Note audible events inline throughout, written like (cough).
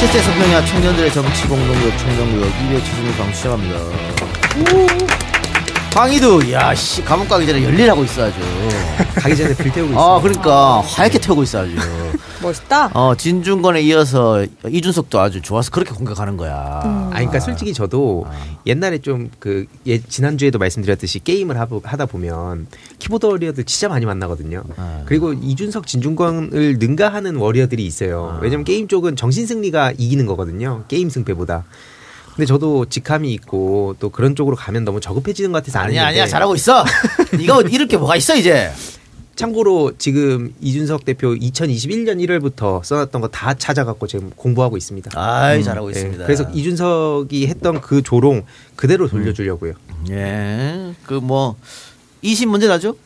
실세 성명야 청년들의 정치 공동구역 청정구역 270일 방송 시작합니다. 황희도 야씨 감옥 가기 전에 열일하고 있어 아주. 가기 전에 불 태우고 있어요. 아 그러니까 하얗게 태우고 있어 아주. 멋있다. 어 진중권에 이어서 이준석도 아주 좋아서 그렇게 공격하는 거야. 아, 그러니까 솔직히 저도 옛날에 좀 그 예, 지난주에도 말씀드렸듯이 게임을 하다 보면 키보드 워리어들 진짜 많이 만나거든요. 아. 그리고 이준석, 진중권을 능가하는 워리어들이 있어요. 왜냐면 게임 쪽은 정신 승리가 이기는 거거든요. 게임 승패보다. 근데 저도 직함이 있고 또 그런 쪽으로 가면 너무 저급해지는 것 같아서 안 아니야 아니야 잘하고 있어. 이거 잃을 게 뭐가 있어 이제. 참고로 지금 이준석 대표 2021년 1월부터 써놨던 거 다 찾아갖고 지금 공부하고 있습니다. 아이 잘하고 네, 있습니다. 그래서 이준석이 했던 그 조롱 그대로 돌려주려고요. 예. 그 뭐 2심 문제 나죠?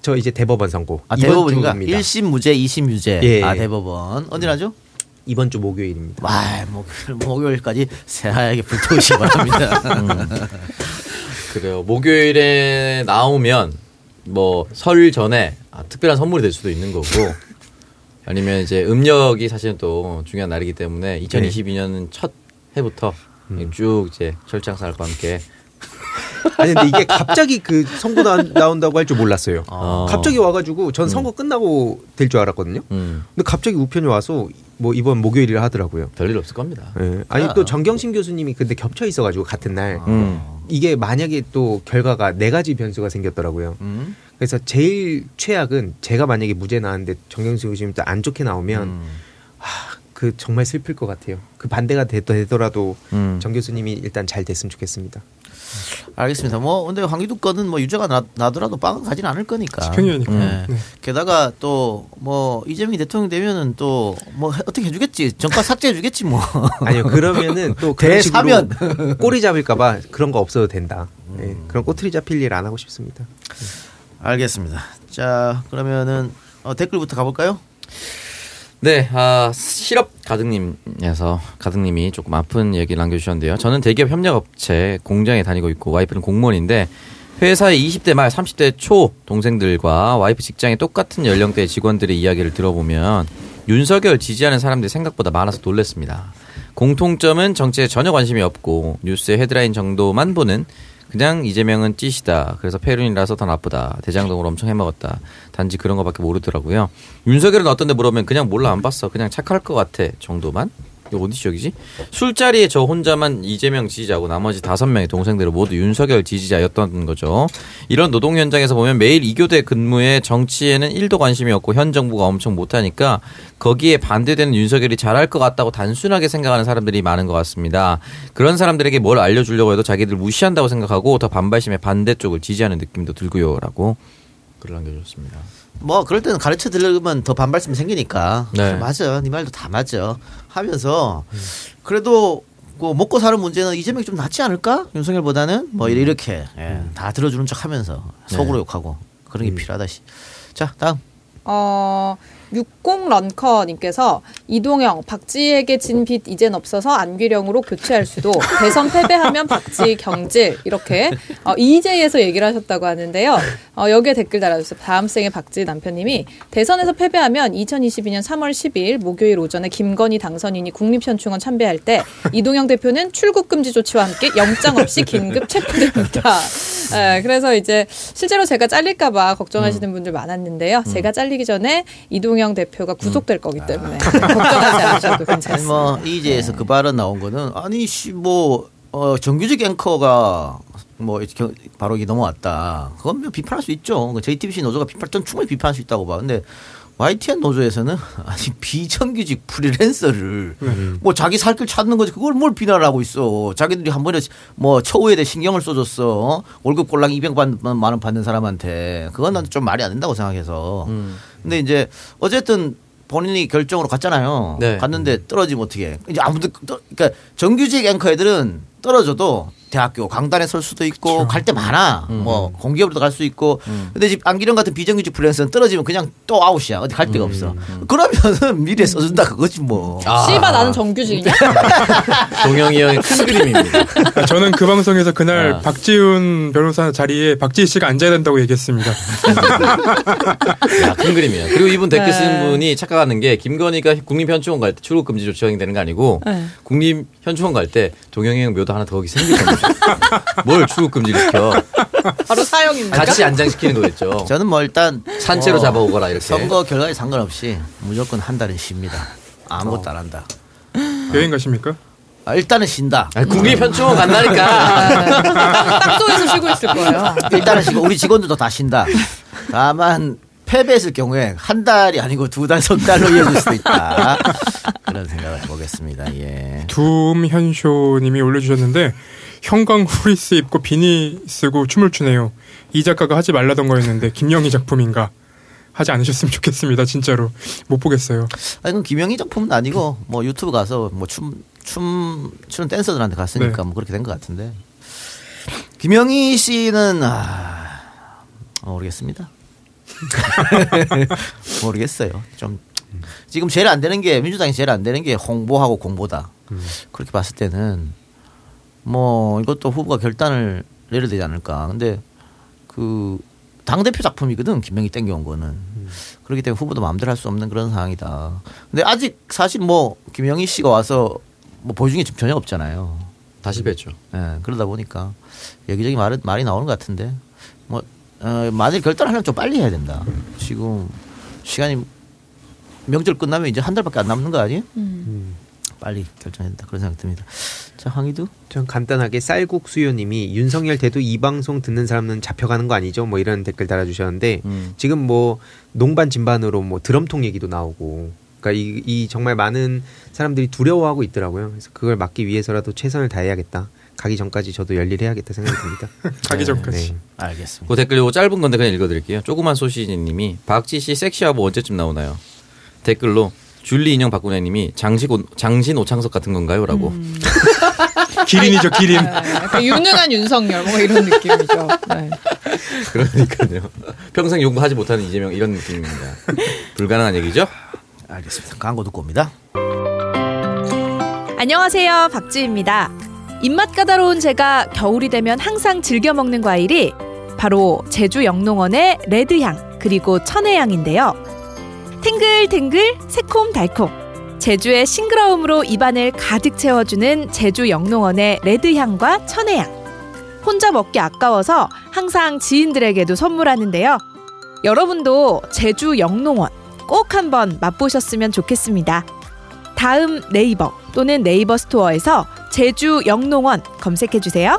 저 이제 대법원 선고. 아 대법원인가? 주입니다. 1심 무죄, 2심 유죄. 예. 아 대법원. 언제 나죠? 이번 주 목요일입니다. 와, 목요일, 목요일까지 새하얗게 불태우시기 바랍니다. (laughs) 그래요. 목요일에 나오면 뭐 설 전에 아, 특별한 선물이 될 수도 있는 거고 아니면 이제 음력이 사실은 또 중요한 날이기 때문에 2022년은 첫 해부터 쭉 이제 철장살과 함께 아니 근데 이게 갑자기 그 나, 나온다고 할 줄 몰랐어요. 어. 갑자기 와가지고 전 선거 끝나고 될 줄 알았거든요. 음, 근데 갑자기 우편이 와서 뭐 이번 목요일이라 하더라고요. 별일 없을 겁니다. 예. 아니 아. 또 정경심 교수님이 근데 겹쳐 있어가지고 같은 날 음. 이게 만약에 또 결과가 네 가지 변수가 생겼더라고요. 음? 그래서 제일 최악은 제가 만약에 무죄 나왔는데 정경심 교수님 또 안 좋게 나오면 음. 하, 그 정말 슬플 것 같아요. 그 반대가 되, 되더라도 음. 정 교수님이 일단 잘 됐으면 좋겠습니다. 알겠습니다. 뭐 근데 황기두 거는 뭐 유죄가 나, 나더라도 빵은 가진 않을 거니까. 집행유예니까. 네. 네. 게다가 또 뭐 이재명이 대통령 되면은 또 뭐 어떻게 해주겠지. 정가 삭제해주겠지 뭐. (laughs) 아니요 그러면은 또 (laughs) 대사면. (laughs) 꼬리 잡을까봐 그런 거 없어도 된다. 예, 그런 꼬투리 잡힐 일 안 하고 싶습니다. 알겠습니다. 자 그러면은 어, 댓글부터 가볼까요? 네, 아, 실업 가득님에서 가득님이 조금 아픈 얘기를 남겨주셨는데요. 저는 대기업 협력업체 공장에 다니고 있고 와이프는 공무원인데 회사의 20대 말 30대 초 동생들과 와이프 직장의 똑같은 연령대의 직원들의 이야기를 들어보면 윤석열 지지하는 사람들이 생각보다 많아서 놀랐습니다. 공통점은 정치에 전혀 관심이 없고 뉴스의 헤드라인 정도만 보는 그냥 이재명은 찌시다. 그래서 폐륜이라서 더 나쁘다. 대장동을 엄청 해먹었다. 단지 그런 거밖에 모르더라고요. 윤석열은 어떤데 물어보면 그냥 몰라 안 봤어. 그냥 착할 것 같아 정도만. 어디 지역이지? 술자리에 저 혼자만 이재명 지지자고 나머지 다섯 명의 동생들은 모두 윤석열 지지자였던 거죠. 이런 노동 현장에서 보면 매일 이교대 근무에 정치에는 1도 관심이 없고 현 정부가 엄청 못하니까 거기에 반대되는 윤석열이 잘할 것 같다고 단순하게 생각하는 사람들이 많은 것 같습니다. 그런 사람들에게 뭘 알려주려고 해도 자기들 무시한다고 생각하고 더 반발심에 반대쪽을 지지하는 느낌도 들고요라고 글을 남겨주셨습니다. 뭐 그럴 때는 가르쳐 드리면 더 반발심이 생기니까. 네. 아, 맞아. 네 말도 다 맞아. 하면서 그래도 그 먹고 사는 문제는 이재명이 좀 낫지 않을까? 윤석열보다는? 뭐 이렇게. 예, 다 들어주는 척하면서 속으로 욕하고 그런 게 필요하다 시. 자 다음. 어, 60 런커님께서 이동영, 박지에게 진 빚 이젠 없어서 안규령으로 교체할 수도 대선 패배하면 박지 경질 이렇게 어, EJ에서 얘기를 하셨다고 하는데요. 어, 여기에 댓글 달아주세요. 다음 생의 박지 남편님이 대선에서 패배하면 2022년 3월 10일 목요일 오전에 김건희 당선인이 국립현충원 참배할 때 이동영 대표는 출국 금지 조치와 함께 영장 없이 긴급 체포됩니다. (laughs) 예, 그래서 이제 실제로 제가 잘릴까봐 걱정하시는 분들 많았는데요. 제가 잘리기 전에 이동영 대표가 구속될 거기 때문에 (laughs) 걱정하지 않으셔도 괜찮습니다. 뭐 이제에서 그 발언 나온 거는 아니 씨뭐 어, 정규직 앵커가 뭐 바로 이게 넘어왔다. 그건 뭐 비판할 수 있죠. 그 JTBC 노조가 비판, 전 충분히 비판할 수 있다고 봐. 근데 YTN 노조에서는 (laughs) 아니 비정규직 프리랜서를 뭐 자기 살 길 찾는 거지 그걸 뭘 비난을 하고 있어. 자기들이 한 번에 뭐 처우에 대해 신경을 써줬어. 어? 월급 꼴랑 200만 원 받는 사람한테 그건 난 좀 말이 안 된다고 생각해서. 근데 이제 어쨌든 본인이 결정으로 갔잖아요. 네. 갔는데 떨어지면 어떻게? 해? 이제 아무도 떠- 그러니까 정규직 앵커 애들은 떨어져도 대학교 강단에 설 수도 있고 갈 때 많아. 음. 뭐 공기업으로도 갈 수 있고. 근데 지금 안기령 같은 비정규직 프리랜서는 떨어지면 그냥 또 아웃이야. 어디 갈 음. 데가 없어. 그러면은 (laughs) 미래 써준다 그거지 뭐. 아. 씨바 나는 정규직이냐? (laughs) 동영이 형의 큰 그림입니다. 아, (laughs) 저는 그 방송에서 그날 아. 박지훈 변호사 자리에 박지희 씨가 앉아야 된다고 얘기했습니다. 야, 큰 그림이에요. 그리고 이분 댓글 쓰는 네. 분이 착각하는 게 김건희가 국립현충원 갈 때 출국 금지 조치 적용되는 거 아니고 네. 국립현충원 갈 때 동영이 형 묘도 하나 더 거기 생길 겁니다. (laughs) 뭘 출국 금지를 시켜? 바로 사형입니까? 같이 안장시키는 거겠죠. 저는 뭐 일단 산채로 어, 잡아오거라 이렇게. 선거 결과에 상관없이 무조건 한 달은 쉽니다. 아무것도 안 한다. 여행 가십니까? 아, 일단은 쉰다. 아니, 국립 현충원 간다니까. (laughs) 아, 땅속에서 쉬고 있을 거예요. 일단은 쉬고 우리 직원들도 다 쉰다. 다만 패배했을 경우에 한 달이 아니고 두 달, 석 달로 이어질 수도 있다. 그런 생각을 해보겠습니다. 예. 둠현쇼님이 올려주셨는데 형광 후리스 입고 비니 쓰고 춤을 추네요. 이 작가가 하지 말라던 거였는데 김영희 작품인가? 하지 않으셨으면 좋겠습니다. 진짜로 못 보겠어요. 아니, 그건 김영희 작품은 아니고 뭐 유튜브 가서 뭐 춤, 춤 추는 댄서들한테 갔으니까 네. 뭐 그렇게 된 것 같은데. 김영희 씨는 아, 모르겠습니다. (laughs) 모르겠어요. 좀 지금 제일 안 되는 게 민주당이 제일 안 되는 게 홍보하고 공보다. 그렇게 봤을 때는 뭐 이것도 후보가 결단을 내려야 되지 않을까. 근데 그 당대표 작품이거든 김명희 땡겨온 거는 그렇기 때문에 후보도 마음대로 할 수 없는 그런 상황이다. 근데 아직 사실 뭐 김영희 씨가 와서 뭐 보여준 게 지금 전혀 없잖아요. 다시 뵀죠. 예, 그러다 보니까 여기저기 말, 말이 나오는 것 같은데 뭐 어, 만일 결단하려면 좀 빨리 해야 된다. 지금 시간이 명절 끝나면 이제 한 달밖에 안 남는 거 아니에요? 빨리 결정해야 된다. 그런 생각 듭니다. 자, 황희두? 전 간단하게 쌀국수요님이 윤석열 대도 이 방송 듣는 사람은 잡혀가는 거 아니죠? 뭐 이런 댓글 달아주셨는데 음. 지금 뭐 농반 진반으로 뭐 드럼통 얘기도 나오고 그러니까 이, 이 정말 많은 사람들이 두려워하고 있더라고요. 그래서 그걸 막기 위해서라도 최선을 다해야겠다. 가기 전까지 저도 열일해야겠다 생각이 듭니다. (laughs) 가기 전까지. 네. 알겠습니다. 그 댓글 요거 짧은 건데 그냥 읽어드릴게요. 조그만 소시지님이 박지 씨 섹시하고 언제쯤 나오나요? 댓글로 줄리 인형 박군혜님이 장식 오, 장신 오창석 같은 건가요?라고. (laughs) 기린이죠, 기린. 네, 약간 유능한 윤석열 뭐 이런 느낌이죠. 네. (laughs) 그러니까요. 평생 용부하지 못하는 이재명 이런 느낌입니다. 불가능한 얘기죠? 알겠습니다. 광고 듣고 옵니다. 안녕하세요. 박지입니다. 입맛 까다로운 제가 겨울이 되면 항상 즐겨 먹는 과일이 바로 제주 영농원의 레드향 그리고 천혜향인데요. 탱글탱글 새콤달콤 제주의 싱그러움으로 입안을 가득 채워주는 제주 영농원의 레드향과 천혜향. 혼자 먹기 아까워서 항상 지인들에게도 선물하는데요. 여러분도 제주 영농원 꼭 한번 맛보셨으면 좋겠습니다. 다음 네이버 또는 네이버 스토어에서 제주 영농원 검색해 주세요.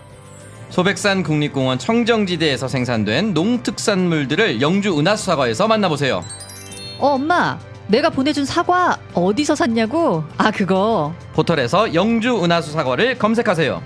소백산 국립공원 청정지대에서 생산된 농특산물들을 영주 은하수 사과에서 만나보세요. 어, 엄마. 내가 보내준 사과 어디서 샀냐고? 아, 그거. 포털에서 영주 은하수 사과를 검색하세요.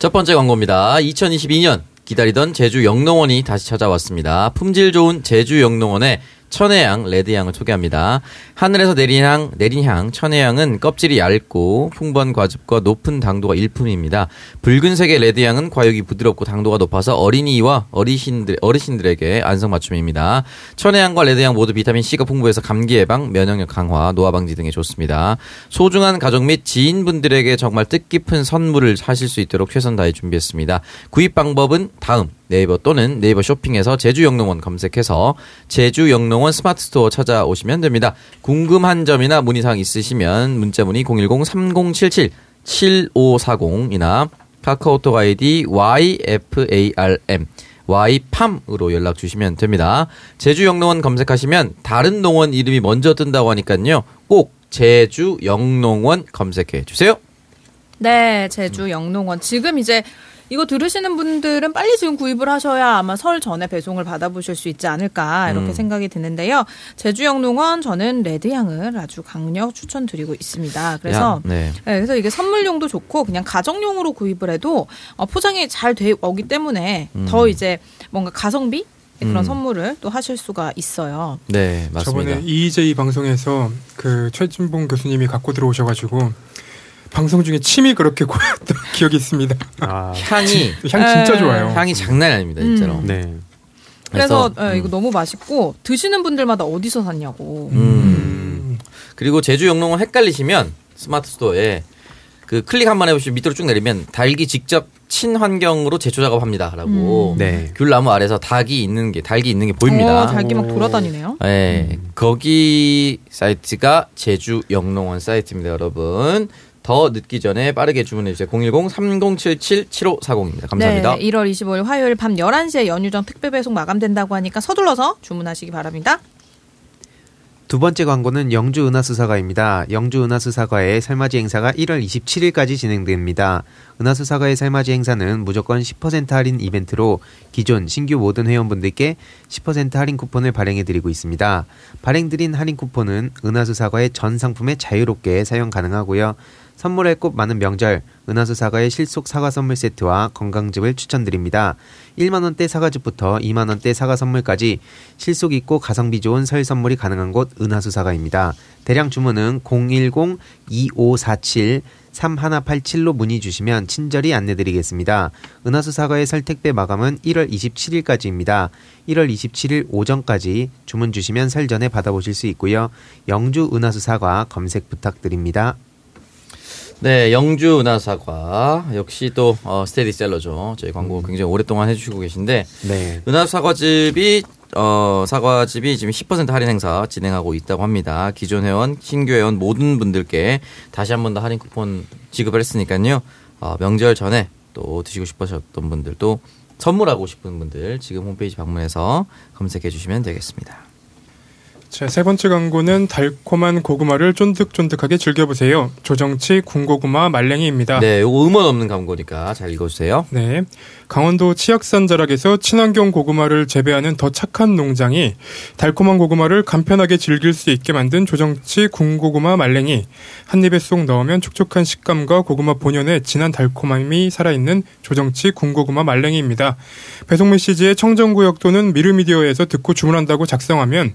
첫 번째 광고입니다. 2022년 기다리던 제주 영농원이 다시 찾아왔습니다. 품질 좋은 제주 영농원의 천혜향, 레드향을 소개합니다. 하늘에서 내린 향, 내린 향, 천혜향은 껍질이 얇고 풍부한 과즙과 높은 당도가 일품입니다. 붉은색의 레드향은 과육이 부드럽고 당도가 높아서 어린이와 어르신들, 어르신들에게 안성맞춤입니다. 천혜향과 레드향 모두 비타민C가 풍부해서 감기 예방, 면역력 강화, 노화 방지 등에 좋습니다. 소중한 가족 및 지인분들에게 정말 뜻깊은 선물을 하실 수 있도록 최선 다해 준비했습니다. 구입 방법은 다음 네이버 또는 네이버 쇼핑에서 제주 영농원 검색해서 제주 영농원 스마트 스토어 찾아오시면 됩니다. 궁금한 점이나 문의사항 있으시면 문자 문의 010-3077-7540이나 카카오톡 아이디 YFARM Y팜으로 연락 주시면 됩니다. 제주 영농원 검색하시면 다른 농원 이름이 먼저 뜬다고 하니까요. 꼭 제주 영농원 검색해 주세요. 네, 제주 영농원. 지금 이제 이거 들으시는 분들은 빨리 지금 구입을 하셔야 아마 설 전에 배송을 받아보실 수 있지 않을까 이렇게 음. 생각이 드는데요. 제주 영농원 저는 레드향을 아주 강력 추천드리고 있습니다. 그래서 야, 네. 네, 그래서 이게 선물용도 좋고 그냥 가정용으로 구입을 해도 어, 포장이 잘 돼 오기 때문에 더 이제 뭔가 가성비 그런 음. 선물을 또 하실 수가 있어요. 네, 맞습니다. 저번에 EJ 방송에서 그 최진봉 교수님이 갖고 들어오셔가지고 방송 중에 침이 그렇게 고였던 (laughs) 기억이 있습니다. 아, 향이 (laughs) 향 진짜 에. 좋아요. 향이 장난이 아닙니다, 진짜로. 음. 네. 그래서, 그래서, 예, 이거 너무 맛있고 드시는 분들마다 어디서 샀냐고. 음. 그리고 제주 영농원 헷갈리시면 스마트 스토어에 그 클릭 한 번 해보시면 밑으로 쭉 내리면 닭이 직접 친환경으로 제초 작업합니다라고 음. 네. 귤나무 아래서 닭이 있는 게 닭이 있는 게 보입니다. 어, 닭이 막 돌아다니네요. 네, 거기 사이트가 제주 영농원 사이트입니다, 여러분. 더 늦기 전에 빠르게 주문해 주세요. 010-3077-7540입니다. 감사합니다. 네, 1월 25일 화요일 밤 11시에 연휴정 특별 배송 마감된다고 하니까 서둘러서 주문하시기 바랍니다. 두 번째 광고는 영주 은하수 사과입니다. 영주 은하수 사과의 설맞이 행사가 1월 27일까지 진행됩니다. 은하수 사과의 설맞이 행사는 무조건 10% 할인 이벤트로 기존 신규 모든 회원분들께 10% 할인 쿠폰을 발행해 드리고 있습니다. 발행 드린 할인 쿠폰은 은하수 사과의 전 상품에 자유롭게 사용 가능하고요. 선물할 곳 많은 명절 은하수 사과의 실속 사과 선물 세트와 건강즙을 추천드립니다. 1만 원대 사과즙부터 2만 원대 사과 선물까지 실속 있고 가성비 좋은 설 선물이 가능한 곳 은하수 사과입니다. 대량 주문은 010-2547 3187로 문의 주시면 친절히 안내드리겠습니다. 은하수 사과의 설 택배 마감은 1월 27일까지입니다. 1월 27일 오전까지 주문 주시면 설 전에 받아보실 수 있고요. 영주 은하수 사과 검색 부탁드립니다. 네, 영주 은하사과 역시 또 어, 스테디셀러죠. 저희 광고 굉장히 오랫동안 해주시고 계신데 네. 은하사과즙이 어, 사과즙이 지금 10% 할인 행사 진행하고 있다고 합니다. 기존 회원, 신규 회원 모든 분들께 다시 한 번 더 할인 쿠폰 지급을 했으니까요. 어, 명절 전에 또 드시고 싶으셨던 분들도 선물하고 싶은 분들 지금 홈페이지 방문해서 검색해 주시면 되겠습니다. 자, 세 번째 광고는 달콤한 고구마를 쫀득쫀득하게 즐겨보세요. 조정치 군고구마 말랭이입니다. 네, 요거 음원 없는 광고니까 잘 읽어주세요. 네. 강원도 치악산 자락에서 친환경 고구마를 재배하는 더 착한 농장이 달콤한 고구마를 간편하게 즐길 수 있게 만든 조정치 군고구마 말랭이. 한 입에 쏙 넣으면 촉촉한 식감과 고구마 본연의 진한 달콤함이 살아있는 조정치 군고구마 말랭이입니다. 배송 메시지에 청정구역 또는 미르미디어에서 듣고 주문한다고 작성하면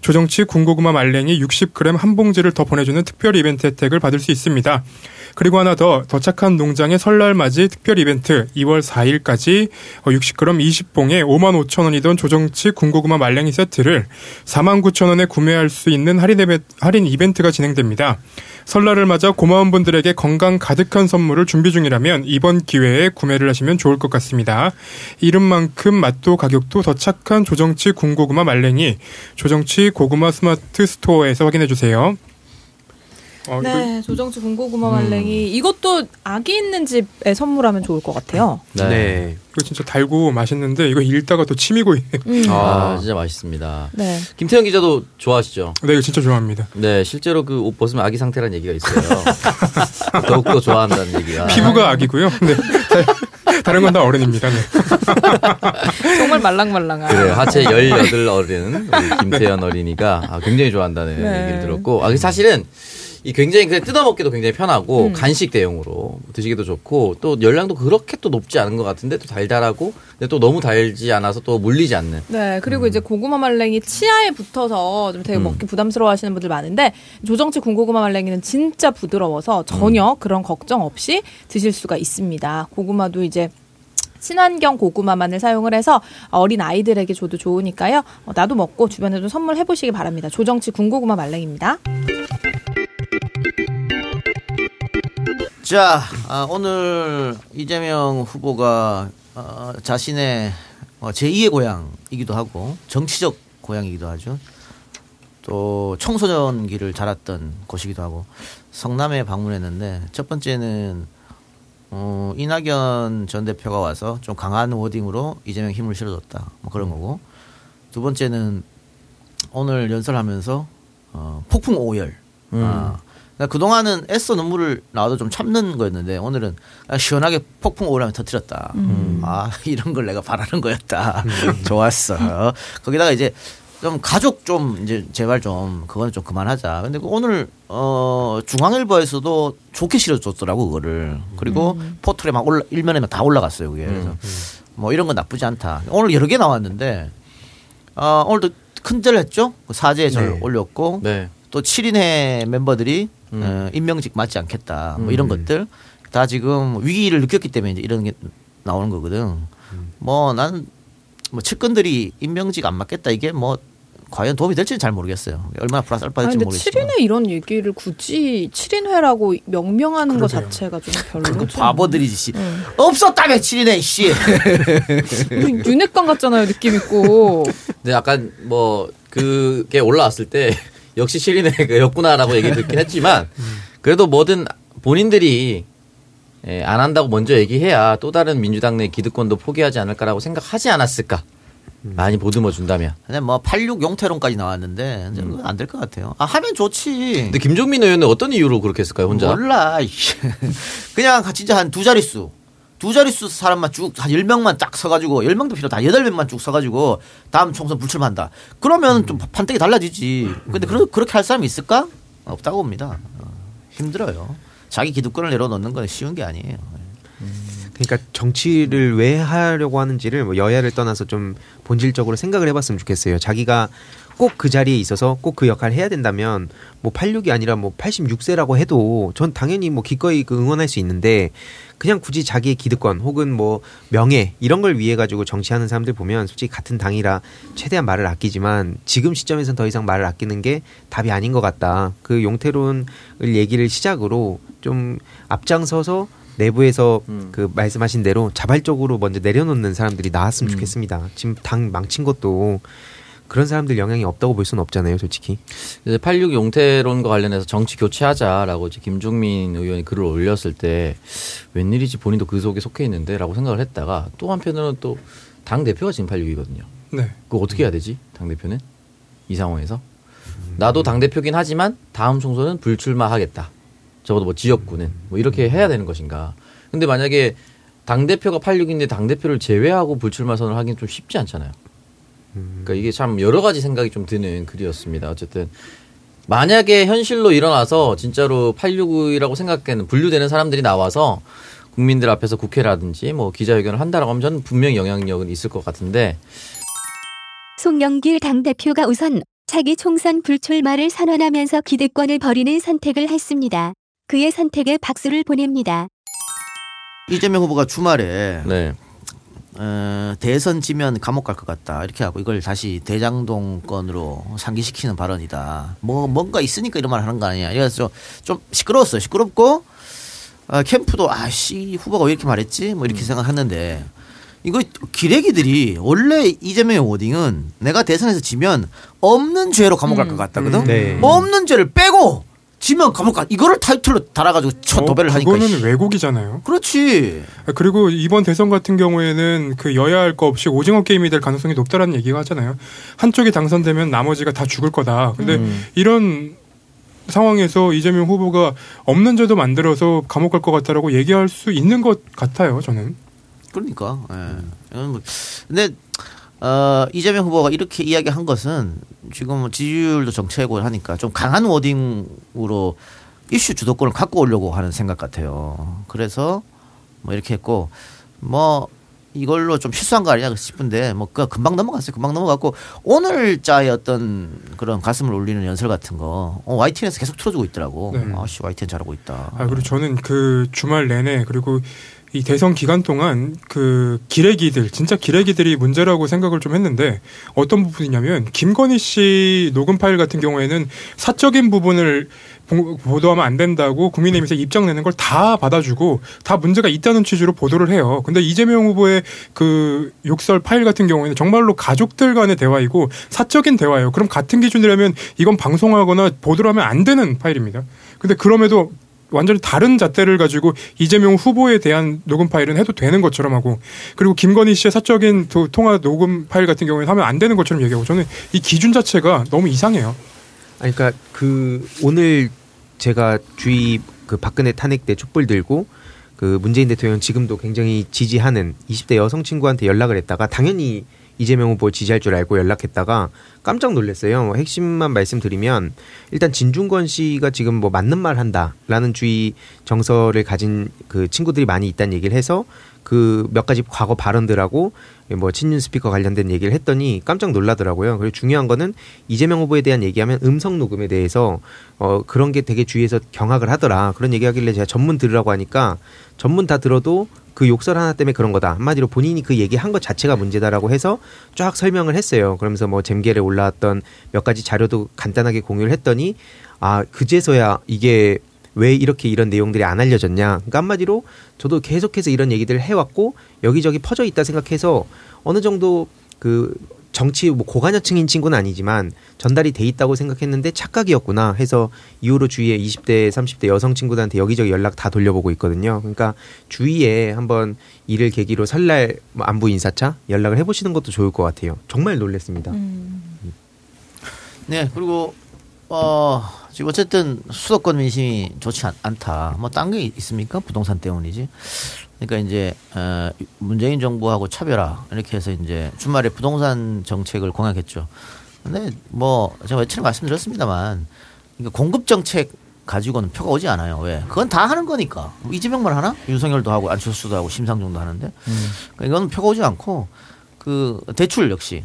조정치 군고구마 말랭이 60g 한 봉지를 더 보내주는 특별 이벤트 혜택을 받을 수 있습니다. 그리고 하나 더, 더 착한 농장의 설날 맞이 특별 이벤트 2월 4일까지 60g 20봉에 5만 5천 원이던 조정치 군고구마 말랭이 세트를 4만 9천 원에 구매할 수 있는 할인, 이벤- 할인 이벤트가 진행됩니다. 설날을 맞아 고마운 분들에게 건강 가득한 선물을 준비 중이라면 이번 기회에 구매를 하시면 좋을 것 같습니다. 이름만큼 맛도 가격도 더 착한 조정치 군고구마 말랭이 조정치 고구마 스마트 스토어에서 확인해 주세요. 어, 이거 네, 조정치 군고구마 말랭이 이것도 아기 있는 집에 선물하면 좋을 것 같아요. 네. 이거 진짜 달고 맛있는데 이거 읽다가 또 침이 고이네. 음. 아, 진짜 맛있습니다. 네. 김태형 기자도 좋아하시죠? 네, 이거 진짜 좋아합니다. 네, 실제로 그 옷 벗으면 아기 상태라는 얘기가 있어요. (laughs) 더욱더 좋아한다는 얘기가. 피부가 아기고요. 네. 다- (laughs) 다른 건 다 어른입니다. 네. (laughs) 정말 말랑말랑한. 그래요. 하체 18 어른, 우리 김태현 어린이가 아, 굉장히 좋아한다는 네. 얘기를 들었고, 아, 사실은 이 굉장히 그냥 뜯어먹기도 굉장히 편하고, 음. 간식 대용으로 드시기도 좋고, 또 열량도 그렇게 또 높지 않은 것 같은데, 또 달달하고, 근데 또 너무 달지 않아서 또 물리지 않는. 네, 그리고 이제 고구마 말랭이 치아에 붙어서 좀 되게 음. 먹기 부담스러워 하시는 분들 많은데, 조정치 군고구마 말랭이는 진짜 부드러워서 전혀 그런 걱정 없이 드실 수가 있습니다. 고구마도 이제 친환경 고구마만을 사용을 해서 어린 아이들에게 줘도 좋으니까요. 어, 나도 먹고 주변에도 선물해 보시기 바랍니다. 조정치 군고구마 말랭입니다. 자, 아, 오늘 이재명 후보가 어, 자신의 어, 제2의 고향이기도 하고 정치적 고향이기도 하죠. 또 청소년기를 자랐던 곳이기도 하고 성남에 방문했는데 첫 번째는 어, 이낙연 전 대표가 와서 좀 강한 워딩으로 이재명 힘을 실어줬다. 뭐 그런 거고 두 번째는 오늘 연설하면서 어, 폭풍 오열 음. 아. 그동안은 애써 눈물을 나와도 좀 참는 거였는데 오늘은 그냥 시원하게 폭풍 오라면 터뜨렸다. 아 (laughs) 이런 걸 내가 바라는 거였다. (laughs) 좋았어. 거기다가 이제 좀 가족 좀 이제 제발 좀 그거는 좀 그만하자. 근데 그 오늘 어 중앙일보에서도 좋게 실어줬더라고 그거를. 그리고 포털에 막 올라 일면에 막 다 올라갔어요 그게. 그래서 뭐 이런 건 나쁘지 않다. 오늘 여러 개 나왔는데 어 오늘도 큰절 했죠. 그 사죄절 네. 올렸고 네. 또 7인회 멤버들이 음. 어, 임명직 맞지 않겠다. 뭐 이런 것들 다 지금 위기를 느꼈기 때문에 이제 이런 게 나오는 거거든. 뭐 나는 뭐 측근들이 임명직 안 맞겠다 이게 뭐 과연 도움이 될지는 잘 모르겠어요. 얼마나 플러스 알파 될지 모르겠지만. 7인회 이런 얘기를 굳이 7인회라고 명명하는 거 그러게요. 자체가 좀그 별로지. 바보들이지 씨. 응. 없었다며 7인회 씨. (laughs) (laughs) 윤회관 같잖아요 느낌 있고. 근데 약간 뭐 그게 올라왔을 때 역시 실인의였구나라고 얘기 듣긴 했지만 (laughs) 그래도 뭐든 본인들이 예, 안 한다고 먼저 얘기해야 또 다른 민주당 내 기득권도 포기하지 않을까라고 생각하지 않았을까 많이 보듬어 준다면 근데 뭐 86 용태론까지 나왔는데 이제 그건 안될 것 같아요. 아 하면 좋지. 근데 김종민 의원은 어떤 이유로 그렇게 했을까요 혼자 몰라. (laughs) 그냥 진짜 한 두 자릿수. 두 자릿수 사람만 쭉, 한 10명만 딱 서가지고, 10명도 필요 없다. 8명만 쭉 서가지고, 다음 총선 불출마한다. 그러면 좀 판택이 달라지지. 근데 그러, 그렇게 할 사람이 있을까? 없다고 봅니다. 어, 힘들어요. 자기 기득권을 내려놓는 건 쉬운 게 아니에요. 그러니까 정치를 왜 하려고 하는지를 뭐 여야를 떠나서 좀 본질적으로 생각을 해봤으면 좋겠어요. 자기가 꼭 그 자리에 있어서 꼭 그 역할을 해야 된다면 뭐 86이 아니라 뭐 86세라고 해도 전 당연히 뭐 기꺼이 그 응원할 수 있는데 그냥 굳이 자기의 기득권 혹은 뭐 명예 이런 걸 위해 가지고 정치하는 사람들 보면 솔직히 같은 당이라 최대한 말을 아끼지만 지금 시점에선 더 이상 말을 아끼는 게 답이 아닌 것 같다. 그 용태론을 얘기를 시작으로 좀 앞장서서 내부에서 음. 그 말씀하신 대로 자발적으로 먼저 내려놓는 사람들이 나왔으면 음. 좋겠습니다. 지금 당 망친 것도 그런 사람들 영향이 없다고 볼 수는 없잖아요, 솔직히. 이제 86 용태론과 관련해서 정치 교체하자라고 이제 김종민 의원이 글을 올렸을 때 웬일이지 본인도 그 속에 속해 있는데라고 생각을 했다가 또 한편으로는 또 당 대표가 지금 86이거든요. 네. 그거 어떻게 해야 되지? 당 대표는 이 상황에서 나도 당 대표긴 하지만 다음 총선은 불출마하겠다. 적어도 뭐 지역구는 뭐 이렇게 해야 되는 것인가? 근데 만약에 당 대표가 86인데 당 대표를 제외하고 불출마 선을 하기는 좀 쉽지 않잖아요. 그러니까 이게 참 여러 가지 생각이 좀 드는 글이었습니다. 어쨌든 만약에 현실로 일어나서 진짜로 869이라고 생각하는 분류되는 사람들이 나와서 국민들 앞에서 국회라든지 뭐 기자회견을 한다라고 하면 저는 분명히 영향력은 있을 것 같은데 송영길 당대표가 우선 차기 총선 불출마를 선언하면서 기득권을 버리는 선택을 했습니다. 그의 선택에 박수를 보냅니다. 이재명 후보가 주말에 네. 어, 대선 지면 감옥 갈 것 같다 이렇게 하고 이걸 다시 대장동 건으로 상기시키는 발언이다. 뭐 뭔가 있으니까 이런 말 하는 거 아니야. 그래서 좀, 좀 시끄러웠어요. 시끄럽고 어, 캠프도 아씨 후보가 왜 이렇게 말했지? 뭐 이렇게 생각했는데 이거 기레기들이 원래 이재명의 워딩은 내가 대선에서 지면 없는 죄로 감옥 갈것 같다거든. 음. 네. 없는 죄를 빼고 지면 감옥 가. 이거를 타이틀로 달아가지고 첫 도배를 어, 하니까. 그거는 씨. 왜곡이잖아요. 그렇지. 아, 그리고 이번 대선 같은 경우에는 그 여야 할 거 없이 오징어 게임이 될 가능성이 높다라는 얘기가 하잖아요. 한쪽이 당선되면 나머지가 다 죽을 거다. 근데 음. 이런 상황에서 이재명 후보가 없는 죄도 만들어서 감옥 갈 것 같다라고 얘기할 수 있는 것 같아요. 저는. 그러니까. 예. 뭐- 근데 어, 이재명 후보가 이렇게 이야기한 것은 지금 뭐 지지율도 정체고 하니까 좀 강한 워딩으로 이슈 주도권을 갖고 오려고 하는 생각 같아요. 그래서 뭐 이렇게 했고 뭐 이걸로 좀 실수한 거 아니냐 싶은데 뭐 그 금방 넘어갔어요. 금방 넘어갔고 오늘자의 어떤 그런 가슴을 울리는 연설 같은 거 어, YTN에서 계속 틀어주고 있더라고. 네. 아씨 YTN 잘하고 있다. 아 그리고 저는 그 주말 내내 그리고 이 대선 기간 동안 그 기레기들 진짜 기레기들이 문제라고 생각을 좀 했는데 어떤 부분이냐면 김건희 씨 녹음 파일 같은 경우에는 사적인 부분을 보- 보도하면 안 된다고 국민의힘에서 입장 내는 걸 다 받아주고 다 문제가 있다는 취지로 보도를 해요. 근데 이재명 후보의 그 욕설 파일 같은 경우에는 정말로 가족들 간의 대화이고 사적인 대화예요. 그럼 같은 기준이라면 이건 방송하거나 보도를 하면 안 되는 파일입니다. 근데 그럼에도 완전히 다른 잣대를 가지고 이재명 후보에 대한 녹음 파일은 해도 되는 것처럼 하고 그리고 김건희 씨의 사적인 도- 통화 녹음 파일 같은 경우에는 하면 안 되는 것처럼 얘기하고 저는 이 기준 자체가 너무 이상해요. 아니, 그러니까 그 오늘 제가 주위 그 박근혜 탄핵 때 촛불 들고 그 문재인 대통령 지금도 굉장히 지지하는 20대 여성 친구한테 연락을 했다가 당연히 이재명 후보 지지할 줄 알고 연락했다가 깜짝 놀랐어요. 뭐 핵심만 말씀드리면 일단 진중권 씨가 지금 뭐 맞는 말 한다라는 주의 정서를 가진 그 친구들이 많이 있다는 얘기를 해서 그 몇 가지 과거 발언들하고 뭐 친윤 스피커 관련된 얘기를 했더니 깜짝 놀라더라고요. 그리고 중요한 거는 이재명 후보에 대한 얘기하면 음성 녹음에 대해서 어 그런 게 되게 주위에서 경악을 하더라. 그런 얘기하길래 제가 전문 들으라고 하니까 전문 다 들어도 그 욕설 하나 때문에 그런 거다. 한마디로 본인이 그 얘기한 것 자체가 문제다라고 해서 쫙 설명을 했어요. 그러면서 뭐 잼겔에 올라왔던 몇 가지 자료도 간단하게 공유를 했더니 아 그제서야 이게 왜 이렇게 이런 내용들이 안 알려졌냐. 그러니까 한마디로 저도 계속해서 이런 얘기들을 해왔고 여기저기 퍼져 있다 생각해서 어느 정도 그 정치 뭐 고관여층인 친구는 아니지만 전달이 돼 있다고 생각했는데 착각이었구나 해서 이후로 주위에 20대, 30대 여성 친구들한테 여기저기 연락 다 돌려보고 있거든요. 그러니까 주위에 한번 이를 계기로 설날 뭐 안부 인사차 연락을 해보시는 것도 좋을 것 같아요. 정말 놀랬습니다. 네, 그리고 어 지금 어쨌든 수도권 민심이 좋지 않, 않다. 뭐 딴 게 있습니까? 부동산 때문이지. 그러니까 이제 어, 문재인 정부하고 차별화 이렇게 해서 이제 주말에 부동산 정책을 공약했죠. 근데 뭐 제가 며칠 말씀드렸습니다만 그러니까 공급 정책 가지고는 표가 오지 않아요. 왜? 그건 다 하는 거니까. 뭐 이재명만 하나? 윤석열도 하고 안철수도 하고 심상정도 하는데 그러니까 이건 표가 오지 않고 그 대출 역시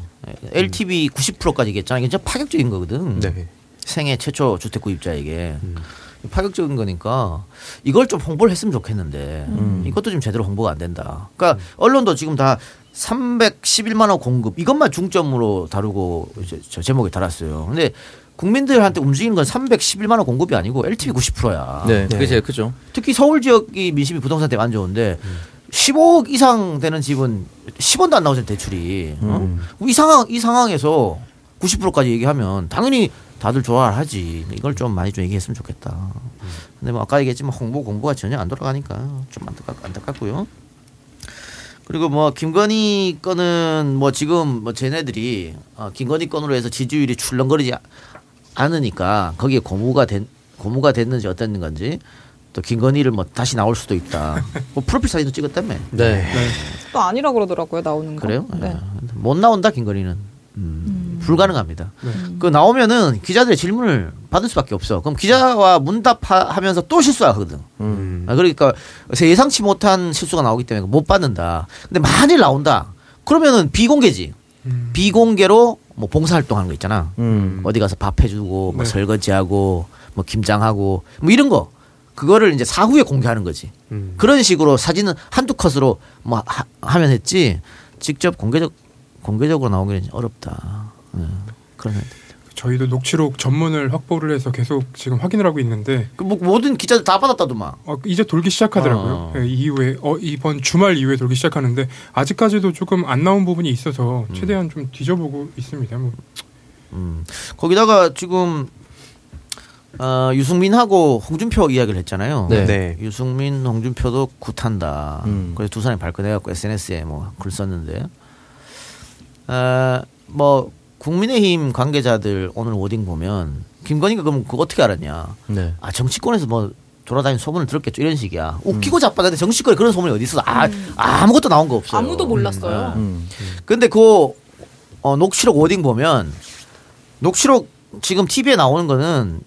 LTV 90%까지 얘기했잖아요. 이게 진짜 파격적인 거거든. 네. 생애 최초 주택 구입자에게 파격적인 거니까 이걸 좀 홍보를 했으면 좋겠는데 이것도 좀 제대로 홍보가 안 된다. 그러니까 언론도 지금 다 311만 원 공급 이것만 중점으로 다루고 저 제목에 달았어요. 근데 국민들한테 움직이는 건 311만 원 공급이 아니고 LTV 90%야. 네, 그게 제일 크죠. 특히 서울 지역이 민심이 부동산 때문에 안 좋은데 15억 이상 되는 집은 10원도 안 나오잖아요 대출이. 어? 이 상황 이 상황에서 90%까지 얘기하면 당연히 다들 좋아하지. 이걸 좀 많이 좀 얘기했으면 좋겠다. 근데 뭐 아까 얘기했지만 홍보 공부가 전혀 안 돌아가니까 좀 안타깝, 안타깝고요. 그리고 뭐 김건희 건은 뭐 지금 뭐 쟤네들이 어, 김건희 건으로 해서 지지율이 출렁거리지 아- 않으니까 거기에 고무가 된 고무가 됐는지 어땠는 건지 또 김건희를 뭐 다시 나올 수도 있다. 뭐 프로필 사진도 찍었다며. 네. 또 아니라 그러더라고요 나오는 거. 그래요? 네. 예. 못 나온다 김건희는. 음, 불가능합니다. 그 나오면은 기자들의 질문을 받을 수밖에 없어. 그럼 기자와 문답하면서 또 실수하거든. 음. 아, 그러니까 예상치 못한 실수가 나오기 때문에 못 받는다. 근데 만일 나온다. 그러면은 비공개지. 비공개로 뭐 봉사활동하는 거 있잖아. 음. 어디 가서 밥 해주고 뭐 네. 설거지하고 뭐 김장하고 뭐 이런 거. 그거를 이제 사후에 공개하는 거지. 음. 그런 식으로 사진은 한두 컷으로 뭐 하, 하면 했지. 직접 공개적 공개적으로 나오기는 어렵다. 예. 그러면 저희도 녹취록 전문을 확보를 해서 계속 지금 확인을 하고 있는데 그 뭐, 모든 기자들 다 받았다더만. 어, 이제 돌기 시작하더라고요. 어. 예, 이후에 어, 이번 주말 이후에 돌기 시작하는데 아직까지도 조금 안 나온 부분이 있어서 최대한 좀 뒤져보고 있습니다. 뭐 음. 거기다가 지금 어, 유승민하고 홍준표 이야기를 했잖아요. 네. 네. 유승민, 홍준표도 굿한다. 음. 그래서 두 사람이 발끈해갖고 SNS에 뭐 글 썼는데, 어, 뭐 국민의힘 관계자들 오늘 워딩 보면 김건희가 그럼 그거 어떻게 알았냐? 네. 아 정치권에서 뭐 돌아다니는 소문을 들었겠죠 이런 식이야. 웃기고 자빠졌는데 정치권에 그런 소문이 어디 있어? 아 아무것도 나온 거 없어요. 아무도 몰랐어요. 음. 근데 그 어, 녹취록 wording 보면 녹취록 지금 TV에 나오는 거는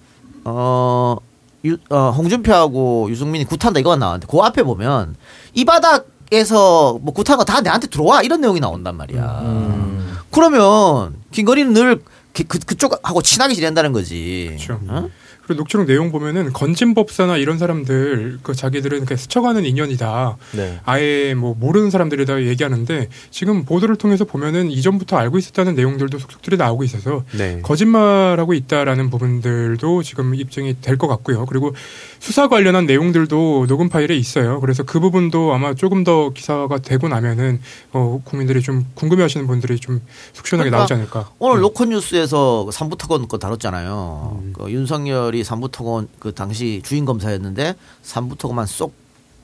어, 유, 어 홍준표하고 유승민이 굿한다 이거가 나왔는데 그 앞에 보면 이 바닥 에서 뭐 굿한 거 다 내한테 들어와 이런 내용이 나온단 말이야. 음. 그러면 김건희는 늘 그, 그- 그 쪽하고 친하게 지낸다는 거지. 그렇죠. 어? 그리고 녹취록 내용 보면은 건진법사나 이런 사람들 그 자기들은 그냥 스쳐가는 인연이다. 네. 아예 뭐 모르는 사람들이다 얘기하는데 지금 보도를 통해서 보면은 이전부터 알고 있었다는 내용들도 속속들이 나오고 있어서 네. 거짓말하고 있다라는 부분들도 지금 입증이 될 것 같고요. 그리고 수사 관련한 내용들도 녹음 파일에 있어요. 그래서 그 부분도 아마 조금 더 기사가 되고 나면은 어, 국민들이 좀 궁금해하시는 분들이 좀 속 시원하게 그러니까 나오지 않을까. 오늘 음. 로컬 뉴스에서 삼부특원 거 다뤘잖아요. 그 윤석열이 삼부특원 그 당시 주인 검사였는데 삼부특원만 쏙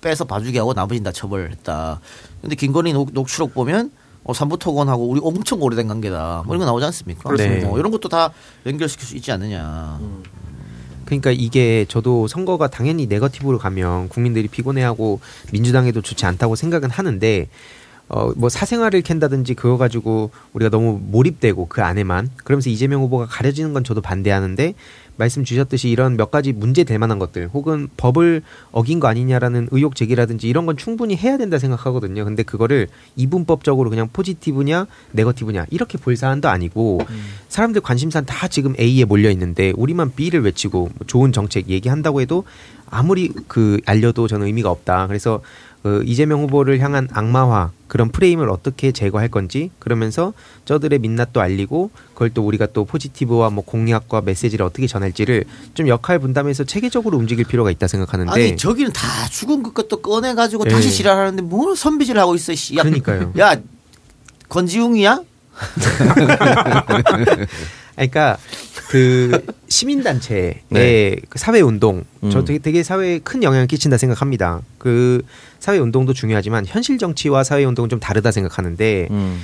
빼서 봐주게 하고 나머지는 다 처벌했다. 근데 김건희 녹, 녹취록 보면 어, 삼부특원하고 우리 엄청 오래된 관계다. 뭐 이런 거 나오지 않습니까? 그렇습니다. 뭐 이런 것도 다 연결시킬 수 있지 않느냐. 그러니까 이게 저도 선거가 당연히 네거티브로 가면 국민들이 피곤해하고 민주당에도 좋지 않다고 생각은 하는데 어 뭐 사생활을 캔다든지 그거 가지고 우리가 너무 몰입되고 그 안에만 그러면서 이재명 후보가 가려지는 건 저도 반대하는데 말씀 주셨듯이 이런 몇 가지 문제 될 만한 것들 혹은 법을 어긴 거 아니냐라는 의혹 제기라든지 이런 건 충분히 해야 된다 생각하거든요. 근데 그거를 이분법적으로 그냥 포지티브냐 네거티브냐 이렇게 볼 사안도 아니고 사람들 관심사는 다 지금 A에 몰려 있는데 우리만 B를 외치고 뭐 좋은 정책 얘기한다고 해도 아무리 그 알려도 저는 의미가 없다. 그래서 그 이재명 후보를 향한 악마화 그런 프레임을 어떻게 제거할 건지 그러면서 저들의 민낯도 알리고 그걸 또 우리가 또 포지티브와 뭐 공약과 메시지를 어떻게 전할지를 좀 역할 분담해서 체계적으로 움직일 필요가 있다 생각하는데 아니 저기는 다 죽은 것도 꺼내 가지고 네. 다시 지랄하는데 뭘 선비질 하고 있어. 씨. 야, 그러니까요. 야 권지웅이야? (laughs) 그러니까 그 (laughs) 시민단체의 네. 그 사회운동 저 음. 되게, 되게 사회에 큰 영향을 끼친다 생각합니다. 그 사회운동도 중요하지만 현실 정치와 사회운동은 좀 다르다 생각하는데 음.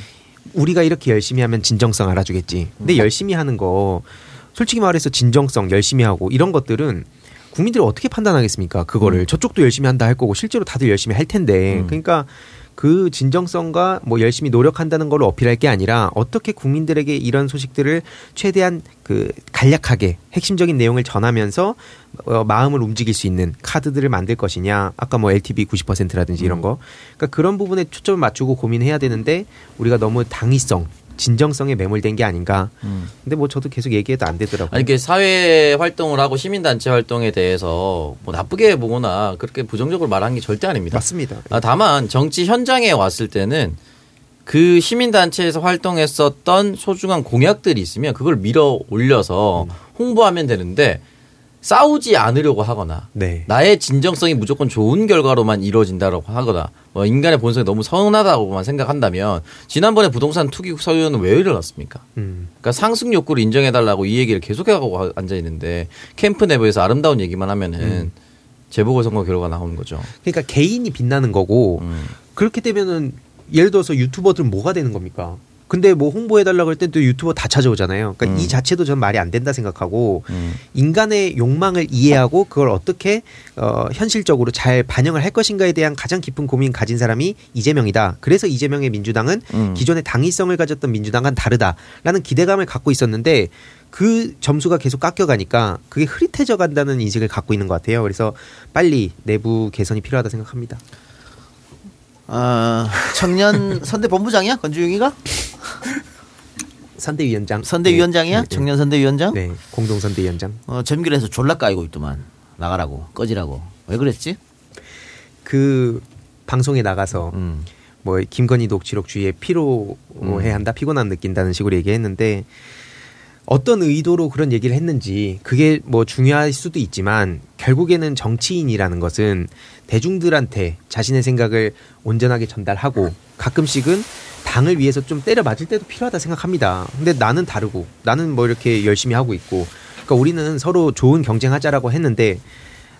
우리가 이렇게 열심히 하면 진정성 알아주겠지. 근데 열심히 하는 거 솔직히 말해서 진정성 열심히 하고 이런 것들은 국민들이 어떻게 판단하겠습니까? 그거를 저쪽도 열심히 한다 할 거고 실제로 다들 열심히 할 텐데 음. 그러니까 그 진정성과 뭐 열심히 노력한다는 걸로 어필할 게 아니라 어떻게 국민들에게 이런 소식들을 최대한 그 간략하게 핵심적인 내용을 전하면서 어, 마음을 움직일 수 있는 카드들을 만들 것이냐. 아까 뭐 LTV 90%라든지 이런 거. 그러니까 그런 부분에 초점을 맞추고 고민해야 되는데 우리가 너무 당위성 진정성에 매몰된 게 아닌가. 근데 뭐 저도 계속 얘기해도 안 되더라고요. 아니 그 사회 활동을 하고 시민 단체 활동에 대해서 뭐 나쁘게 보거나 그렇게 부정적으로 말하는 게 절대 아닙니다. 맞습니다. 아, 다만 정치 현장에 왔을 때는 그 시민 단체에서 활동했었던 소중한 공약들이 있으면 그걸 밀어 올려서 홍보하면 되는데 싸우지 않으려고 하거나 네 나의 진정성이 무조건 좋은 결과로만 이루어진다고 하거나 뭐 인간의 본성이 너무 선하다고만 생각한다면 지난번에 부동산 투기 서유는 왜 일어났습니까? 음. 그러니까 상승 욕구를 인정해달라고 이 얘기를 계속해가고 앉아 있는데 캠프 내부에서 아름다운 얘기만 하면은 재보궐선거 결과가 나오는 거죠. 그러니까 개인이 빛나는 거고 음. 그렇게 되면은 예를 들어서 유튜버들은 뭐가 되는 겁니까? 근데 뭐 홍보해달라고 할때또 유튜버 다 찾아오잖아요. 그러니까 음. 이 자체도 전 말이 안 된다 생각하고 음. 인간의 욕망을 이해하고 그걸 어떻게 어, 현실적으로 잘 반영을 할 것인가에 대한 가장 깊은 고민 가진 사람이 이재명이다. 그래서 이재명의 민주당은 음. 기존의 당위성을 가졌던 민주당과는 다르다라는 기대감을 갖고 있었는데 그 점수가 계속 깎여가니까 그게 흐릿해져 간다는 인식을 갖고 있는 것 같아요. 그래서 빨리 내부 개선이 필요하다 생각합니다. 어, 청년 선대 본부장이야 권지웅이가? (laughs) 선대위원장. 선대위원장이야? 네, 네. 청년 선대위원장? 네, 공동 선대위원장. 어, 점길에서 졸라 까이고 있더만 나가라고 꺼지라고 왜 그랬지? 그 방송에 나가서 음. 뭐 김건희 녹취록 주위에 피로해 한다, 피곤함 느낀다는 식으로 얘기했는데 어떤 의도로 그런 얘기를 했는지 그게 뭐 중요할 수도 있지만 결국에는 정치인이라는 것은 대중들한테 자신의 생각을 온전하게 전달하고 가끔씩은 당을 위해서 좀 때려 맞을 때도 필요하다 생각합니다. 근데 나는 다르고 나는 뭐 이렇게 열심히 하고 있고 그러니까 우리는 서로 좋은 경쟁하자라고 했는데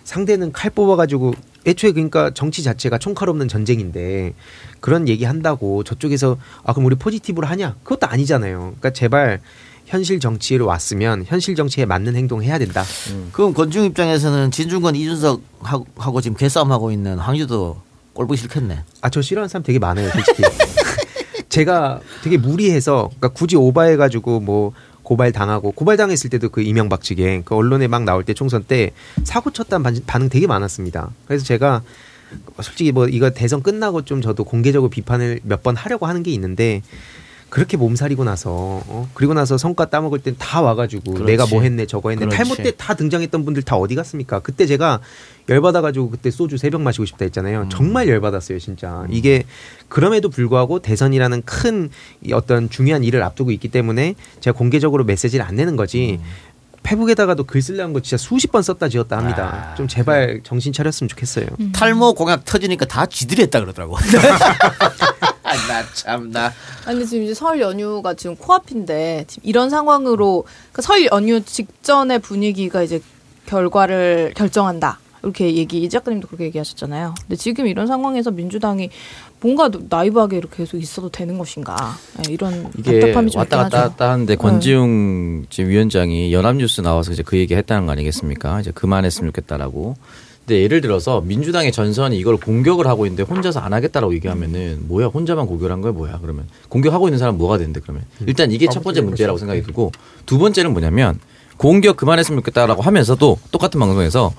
상대는 칼 뽑아가지고 애초에 그러니까 정치 자체가 총칼 없는 전쟁인데 그런 얘기 한다고 저쪽에서 아 그럼 우리 포지티브로 하냐 그것도 아니잖아요. 그러니까 제발 현실 정치로 왔으면 현실 정치에 맞는 행동 해야 된다. 그럼 권지웅 입장에서는 진중권 이준석 하고, 하고 지금 개싸움 하고 있는 황유도 꼴보기 싫겠네. 아 저 싫어하는 사람 되게 많아요 솔직히. (laughs) 제가 되게 무리해서 그러니까 굳이 오바해가지고 뭐 고발 당하고 고발 당했을 때도 그 이명박 측에 그 언론에 막 나올 때 총선 때 사고 쳤다는 반- 반응 되게 많았습니다. 그래서 제가 솔직히 뭐 이거 대선 끝나고 좀 저도 공개적으로 비판을 몇 번 하려고 하는 게 있는데 그렇게 몸살이고 나서 어? 그리고 나서 성과 따먹을 땐 다 와가지고 그렇지. 내가 뭐 했네 저거 했네 그렇지. 탈모 때 다 등장했던 분들 다 어디 갔습니까? 그때 제가 열받아가지고 그때 소주 세 병 마시고 싶다 했잖아요. 정말 열받았어요 진짜. 이게 그럼에도 불구하고 대선이라는 큰이 어떤 중요한 일을 앞두고 있기 때문에 제가 공개적으로 메시지를 안 내는 거지. 페북에다가도 글 쓰려는 거 진짜 수십 번 썼다 지었다 합니다. 아, 좀 제발 정신 차렸으면 좋겠어요. 탈모 공약 터지니까 다 지들이 했다 그러더라고. (laughs) (laughs) 나 참나. 아니 지금 이제 설 연휴가 지금 코앞인데 지금 이런 상황으로 그설 연휴 직전의 분위기가 이제 결과를 결정한다. 이렇게 얘기 이 작가님도 그렇게 얘기하셨잖아요. 근데 지금 이런 상황에서 민주당이 뭔가 나이브하게 이렇게 계속 있어도 되는 것인가 네, 이런 이게 답답함이 좀 왔다 갔다 하죠. 하는데 권지웅 지금 위원장이 연합뉴스 나와서 이제 그 얘기 했다는 거 아니겠습니까? 이제 그만했으면 좋겠다라고. 근데 예를 들어서 민주당의 전선이 이걸 공격을 하고 있는데 혼자서 안 하겠다라고 얘기하면은 뭐야? 혼자만 공격을 한 거야? 뭐야? 그러면 공격하고 있는 사람 뭐가 되는데 그러면? 일단 이게 첫 번째 문제라고 생각이 들고 두 번째는 뭐냐면 공격 그만했으면 좋겠다라고 하면서도 똑같은 방송에서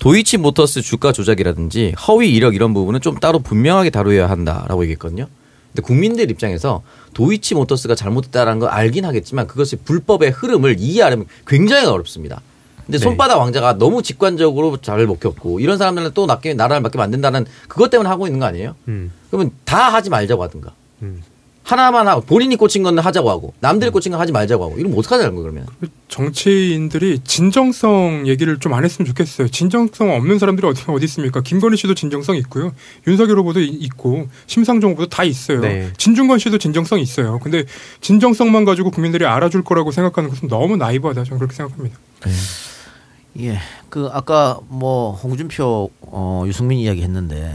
도이치 모터스 주가 조작이라든지 허위 이력 이런 부분은 좀 따로 분명하게 다루어야 한다라고 얘기했거든요. 근데 국민들 입장에서 도이치 모터스가 잘못했다라는 걸 알긴 하겠지만 그것이 불법의 흐름을 이해하려면 굉장히 어렵습니다. 근데 네. 손바닥 왕자가 너무 직관적으로 잘 먹혔고 이런 사람들은 또 낚여, 나라를 맡기면 안 된다는 그것 때문에 하고 있는 거 아니에요? 음. 그러면 다 하지 말자고 하든가. 음. 하나만 하고 본인이 꽂힌 건 하자고 하고 남들이 꽂힌 건 하지 말자고 하고 이러면 어떡하자는 거예요 그러면. 정치인들이 진정성 얘기를 좀 안 했으면 좋겠어요. 진정성 없는 사람들이 어디 어디 있습니까? 김건희 씨도 진정성 있고요. 윤석열 후보도 이- 있고 심상정 후보도 다 있어요. 네. 진중권 씨도 진정성 있어요. 근데 진정성만 가지고 국민들이 알아줄 거라고 생각하는 것은 너무 나이브하다. 저는 그렇게 생각합니다. 예. 그 아까 뭐 홍준표 어 유승민 이야기 했는데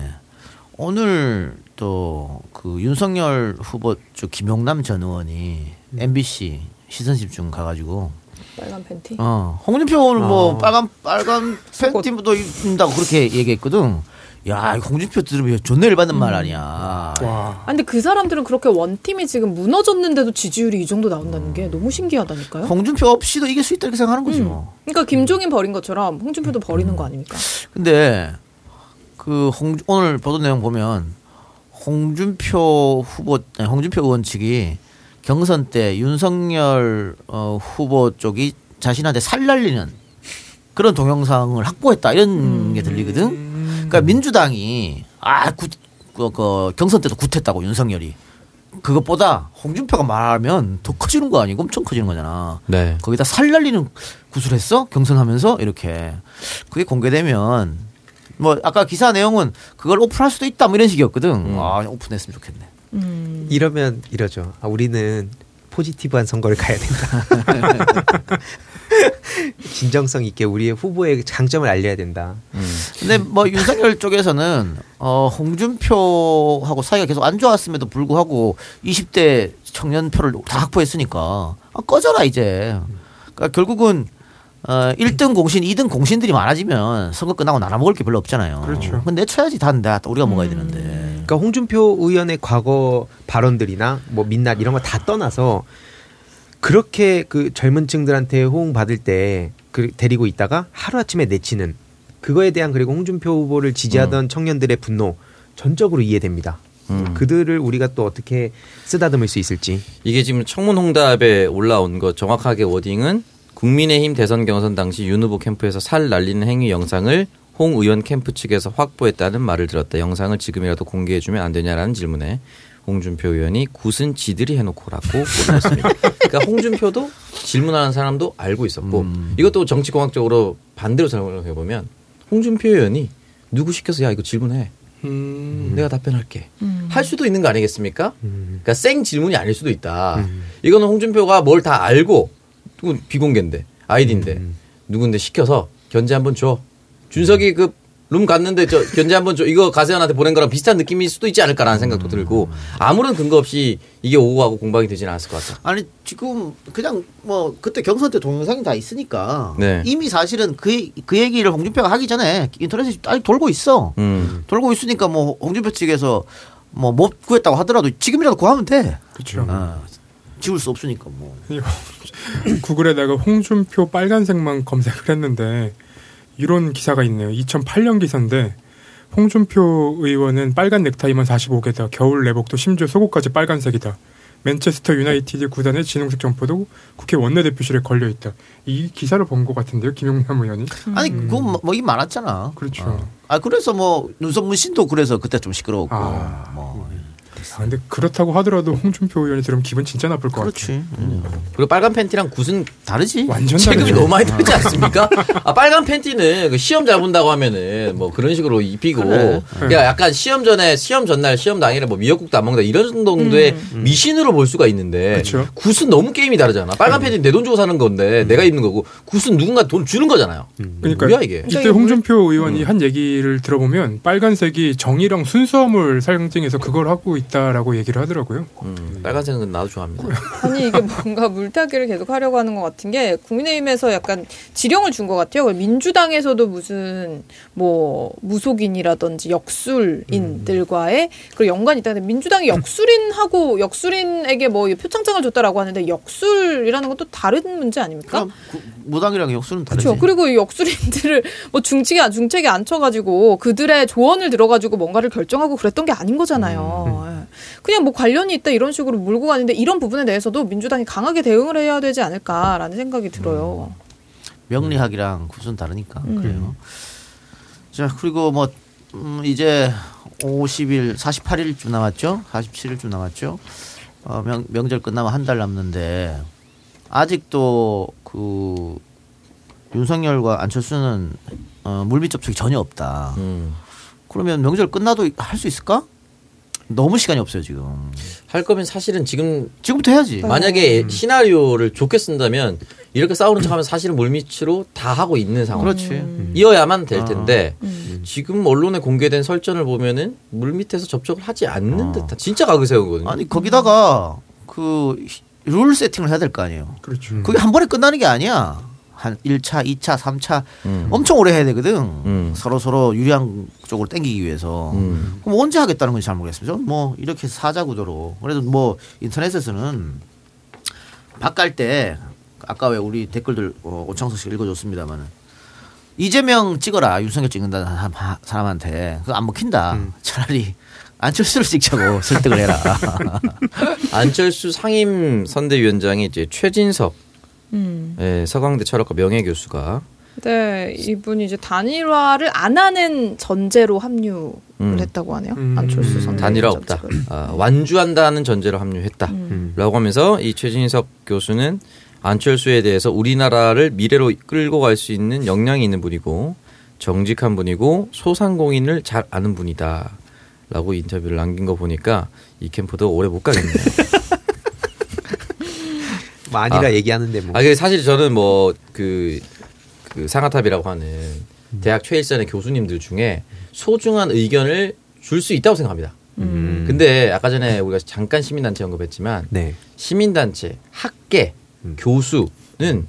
오늘 또 그 윤석열 후보 쪽 김용남 전 의원이 MBC 시선 집중 가가지고 빨간 팬티. 어 홍준표 오늘 뭐 어. 빨간 빨간 팬티도 입는다고 그렇게 얘기했거든. 야, 홍준표 들으면 존나 열받는 말 아니야. 와. 아, 근데 그 사람들은 그렇게 원팀이 지금 무너졌는데도 지지율이 이 정도 나온다는 게 너무 신기하다니까요. 홍준표 없이도 이길 수 있다 이렇게 생각하는 거지 뭐. 그러니까 김종인 버린 것처럼 홍준표도 버리는 거 아닙니까? 근데 그 홍, 오늘 보도 내용 보면 홍준표 후보 아니, 홍준표 의원 측이 경선 때 윤석열 어, 후보 쪽이 자신한테 살 날리는 그런 동영상을 확보했다 이런 게 들리거든. 그러니까 민주당이 아 구, 그, 그 경선 때도 굿했다고 윤석열이 그것보다 홍준표가 말하면 더 커지는 거 아니고 엄청 커지는 거잖아. 네. 거기다 살 날리는 구술했어 경선하면서 이렇게 그게 공개되면 뭐 아까 기사 내용은 그걸 오픈할 수도 있다 뭐 이런 식이었거든. 음. 아 오픈했으면 좋겠네. 음. 이러면 이러죠. 아, 우리는 포지티브한 선거를 가야 된다. (laughs) (laughs) 진정성 있게 우리의 후보의 장점을 알려야 된다. 근데 뭐 윤석열 (laughs) 쪽에서는 어 홍준표하고 사이가 계속 안 좋았음에도 불구하고 20대 청년 표를 다 확보했으니까 아, 꺼져라 이제. 그러니까 결국은 어 1등 공신, 2등 공신들이 많아지면 선거 끝나고 나눠 먹을 게 별로 없잖아요. 그렇죠. 근데 내쳐야지 다는데 우리가 먹어야 되는데. 그러니까 홍준표 의원의 과거 발언들이나 뭐 민낯 이런 거 다 떠나서 그렇게 그 젊은 층들한테 호응 받을 때 그 데리고 있다가 하루 아침에 내치는 그거에 대한 그리고 홍준표 후보를 지지하던 청년들의 분노 전적으로 이해됩니다. 음. 그들을 우리가 또 어떻게 쓰다듬을 수 있을지. 이게 지금 청문 홍답에 올라온 거 정확하게 워딩은 국민의힘 대선 경선 당시 윤 후보 캠프에서 살 날리는 행위 영상을 홍 의원 캠프 측에서 확보했다는 말을 들었다. 영상을 지금이라도 공개해주면 안 되냐라는 질문에 홍준표 의원이 굿은 지들이 해놓고라고 보냈습니다. 그러니까 홍준표도 질문하는 사람도 알고 있었고 이것도 정치공학적으로 반대로 생각해 보면 홍준표 의원이 누구 시켜서 야 이거 질문해 음. 내가 답변할게 할 수도 있는 거 아니겠습니까? 음. 그러니까 생 질문이 아닐 수도 있다. 이거는 홍준표가 뭘 다 알고 비공개인데 아이디인데 음. 누군데 시켜서 견제 한번 줘. 준석이 그 룸 갔는데 저 견제 한번 줘. 이거 가세현한테 보낸 거랑 비슷한 느낌일 수도 있지 않을까라는 생각도 들고 아무런 근거 없이 이게 오고 가고 공방이 되지는 않았을 것 같아. 아니 지금 그냥 뭐 그때 경선 때 동영상이 다 있으니까 네. 이미 사실은 그, 그 얘기를 홍준표가 하기 전에 인터넷에 아직 돌고 있어. 음. 돌고 있으니까 뭐 홍준표 측에서 뭐 못 구했다고 하더라도 지금이라도 구하면 돼. 그렇죠. 아, 지울 수 없으니까 뭐. (laughs) 구글에다가 홍준표 빨간색만 검색을 했는데 이런 기사가 있네요. 2008년 기사인데 홍준표 의원은 빨간 넥타이만 45개다. 겨울 내복도 심지어 속옷까지 빨간색이다. 맨체스터 유나이티드 구단의 진홍색 점퍼도 국회 원내대표실에 걸려 있다. 이 기사를 본 것 같은데요, 김용남 의원이. 아니 그건 뭐이 많았잖아. 그렇죠. 어. 아 그래서 뭐 눈썹 문 신도 그래서 그때 좀 시끄러웠고 아. 뭐 아, 근데 그렇다고 하더라도 홍준표 의원이 들으면 기분 진짜 나쁠 것 같아요. 그렇지. 음. 그리고 빨간 팬티랑 굿은 다르지. 완전 체급이 다르죠. 너무 많이 다르지 않습니까? 아, 빨간 팬티는 그 시험 잘 본다고 하면은 뭐 그런 식으로 입히고 그래. 그러니까 약간 시험 전에 시험 전날 시험 당일에 뭐 미역국도 안 먹는다 이런 정도의 미신으로 볼 수가 있는데 그쵸. 굿은 너무 게임이 다르잖아. 빨간 팬티는 내 돈 주고 사는 건데 내가 입는 거고 굿은 누군가 돈 주는 거잖아요. 그러니까 뭐야 이게? 이때 홍준표 의원이 한 얘기를 들어보면 빨간색이 정의랑 순수함을 상징해서 그걸 하고 있다 라고 얘기를 하더라고요. 음, 빨간색은 나도 좋아합니다. (laughs) 아니 이게 뭔가 물타기를 계속 하려고 하는 것 같은 게 국민의힘에서 약간 지령을 준 것 같아요. 민주당에서도 무슨 뭐 무속인이라든지 역술인들과의 그리고 연관이 있다. 근데 민주당이 역술인하고 역술인에게 뭐 표창장을 줬다라고 하는데 역술이라는 것도 다른 문제 아닙니까? 구- 무당이랑 역수는 다르지. 그렇죠. 그리고 이 역술인들을 뭐 중책에 안- 중책에 앉혀가지고 그들의 조언을 들어가지고 뭔가를 결정하고 그랬던 게 아닌 거잖아요. 예. 그냥 뭐 관련이 있다 이런 식으로 몰고 가는데 이런 부분에 대해서도 민주당이 강하게 대응을 해야 되지 않을까라는 생각이 들어요. 명리학이랑 굿은 다르니까 음. 그래요. 자 그리고 뭐 음, 이제 50일, 48일쯤 남았죠. 47일쯤 남았죠. 어, 명, 명절 끝나면 한 달 남는데 아직도 그 윤석열과 안철수는 어, 물밑 접촉이 전혀 없다. 음. 그러면 명절 끝나도 할 수 있을까? 너무 시간이 없어요 지금. 할 거면 사실은 지금 지금부터 해야지. 만약에 시나리오를 좋게 쓴다면 이렇게 싸우는 척하면 사실은 물밑으로 다 하고 있는 상황. 그렇지. 이어야만 될 텐데 음. 지금 언론에 공개된 설전을 보면은 물밑에서 접촉을 하지 않는 어. 듯한 진짜 가그세우거든요. 아니 거기다가 그 룰 세팅을 해야 될 거 아니에요. 그렇죠. 그게 한 번에 끝나는 게 아니야. 한 1차, 2차, 3차 음. 엄청 오래 해야 되거든. 음. 서로 서로 유리한 쪽으로 땡기기 위해서. 음. 그럼 언제 하겠다는 건지 잘. 저는 뭐 이렇게 사자 구도로. 그래도 뭐 인터넷에서는 바깔 때 아까 왜 우리 댓글들 어, 오창석 씨가 읽어줬습니다만은 이재명 찍어라 윤석열 찍는다는 사- 사람한테 그거 안 먹힌다. 차라리 안철수를 찍자고 (laughs) 설득을 해라. 안철수 상임 선대위원장이 이제 최진석 음. 예, 서강대 철학과 명예 교수가 네, 이분이 이제 단일화를 안 하는 전제로 합류를 음. 했다고 하네요. 음. 안철수 선 단일화 없다. 아, 완주한다는 전제로 합류했다. 음. 라고 하면서 이 최진석 교수는 안철수에 대해서 우리나라를 미래로 끌고 갈 수 있는 역량이 있는 분이고 정직한 분이고 소상공인을 잘 아는 분이다. 라고 인터뷰를 남긴 거 보니까 이 캠프도 오래 못 가겠네요. (laughs) 뭐 아니라 아. 얘기하는데 뭐. 아, 그 사실 저는 뭐그 그 상하탑이라고 하는 대학 최일선의 교수님들 중에 소중한 의견을 줄 수 있다고 생각합니다. 음. 근데 아까 전에 우리가 잠깐 시민단체 언급했지만 네. 시민단체, 학계, 음. 교수는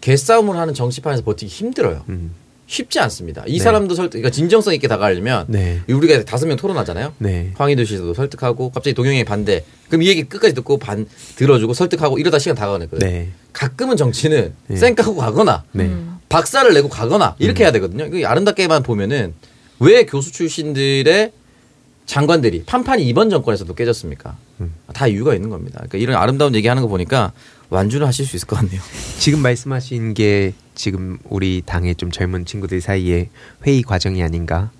개싸움을 하는 정치판에서 버티기 힘들어요. 음. 쉽지 않습니다. 이 네. 사람도 설득, 그러니까 진정성 있게 다가가려면 네. 우리가 다섯 명 토론하잖아요. 네. 황희도 씨도 설득하고 갑자기 동영이 반대. 그럼 이 얘기 끝까지 듣고 반 들어주고 설득하고 이러다 시간 다 가거든요. 네. 가끔은 정치는 네. 쌩까고 가거나 네. 음. 박사를 내고 가거나 이렇게 해야 되거든요. 이거 아름답게만 보면은 왜 교수 출신들의 장관들이 판판이 이번 정권에서도 깨졌습니까? 음. 다 이유가 있는 겁니다. 그러니까 이런 아름다운 얘기하는 거 보니까 완주를 하실 수 있을 것 같네요. (laughs) 지금 말씀하신 게 지금 우리 당의 좀 젊은 친구들 사이에 회의 과정이 아닌가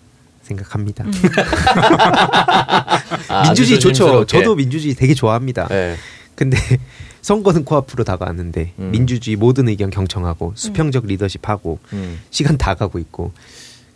생각합니다. (laughs) 아, 민주주의 좋죠. 저도 민주주의 되게 좋아합니다. 네. 근데 (laughs) 선거는 코앞으로 다가왔는데 음. 민주주의 모든 의견 경청하고 수평적 리더십하고 음. 시간 다 가고 있고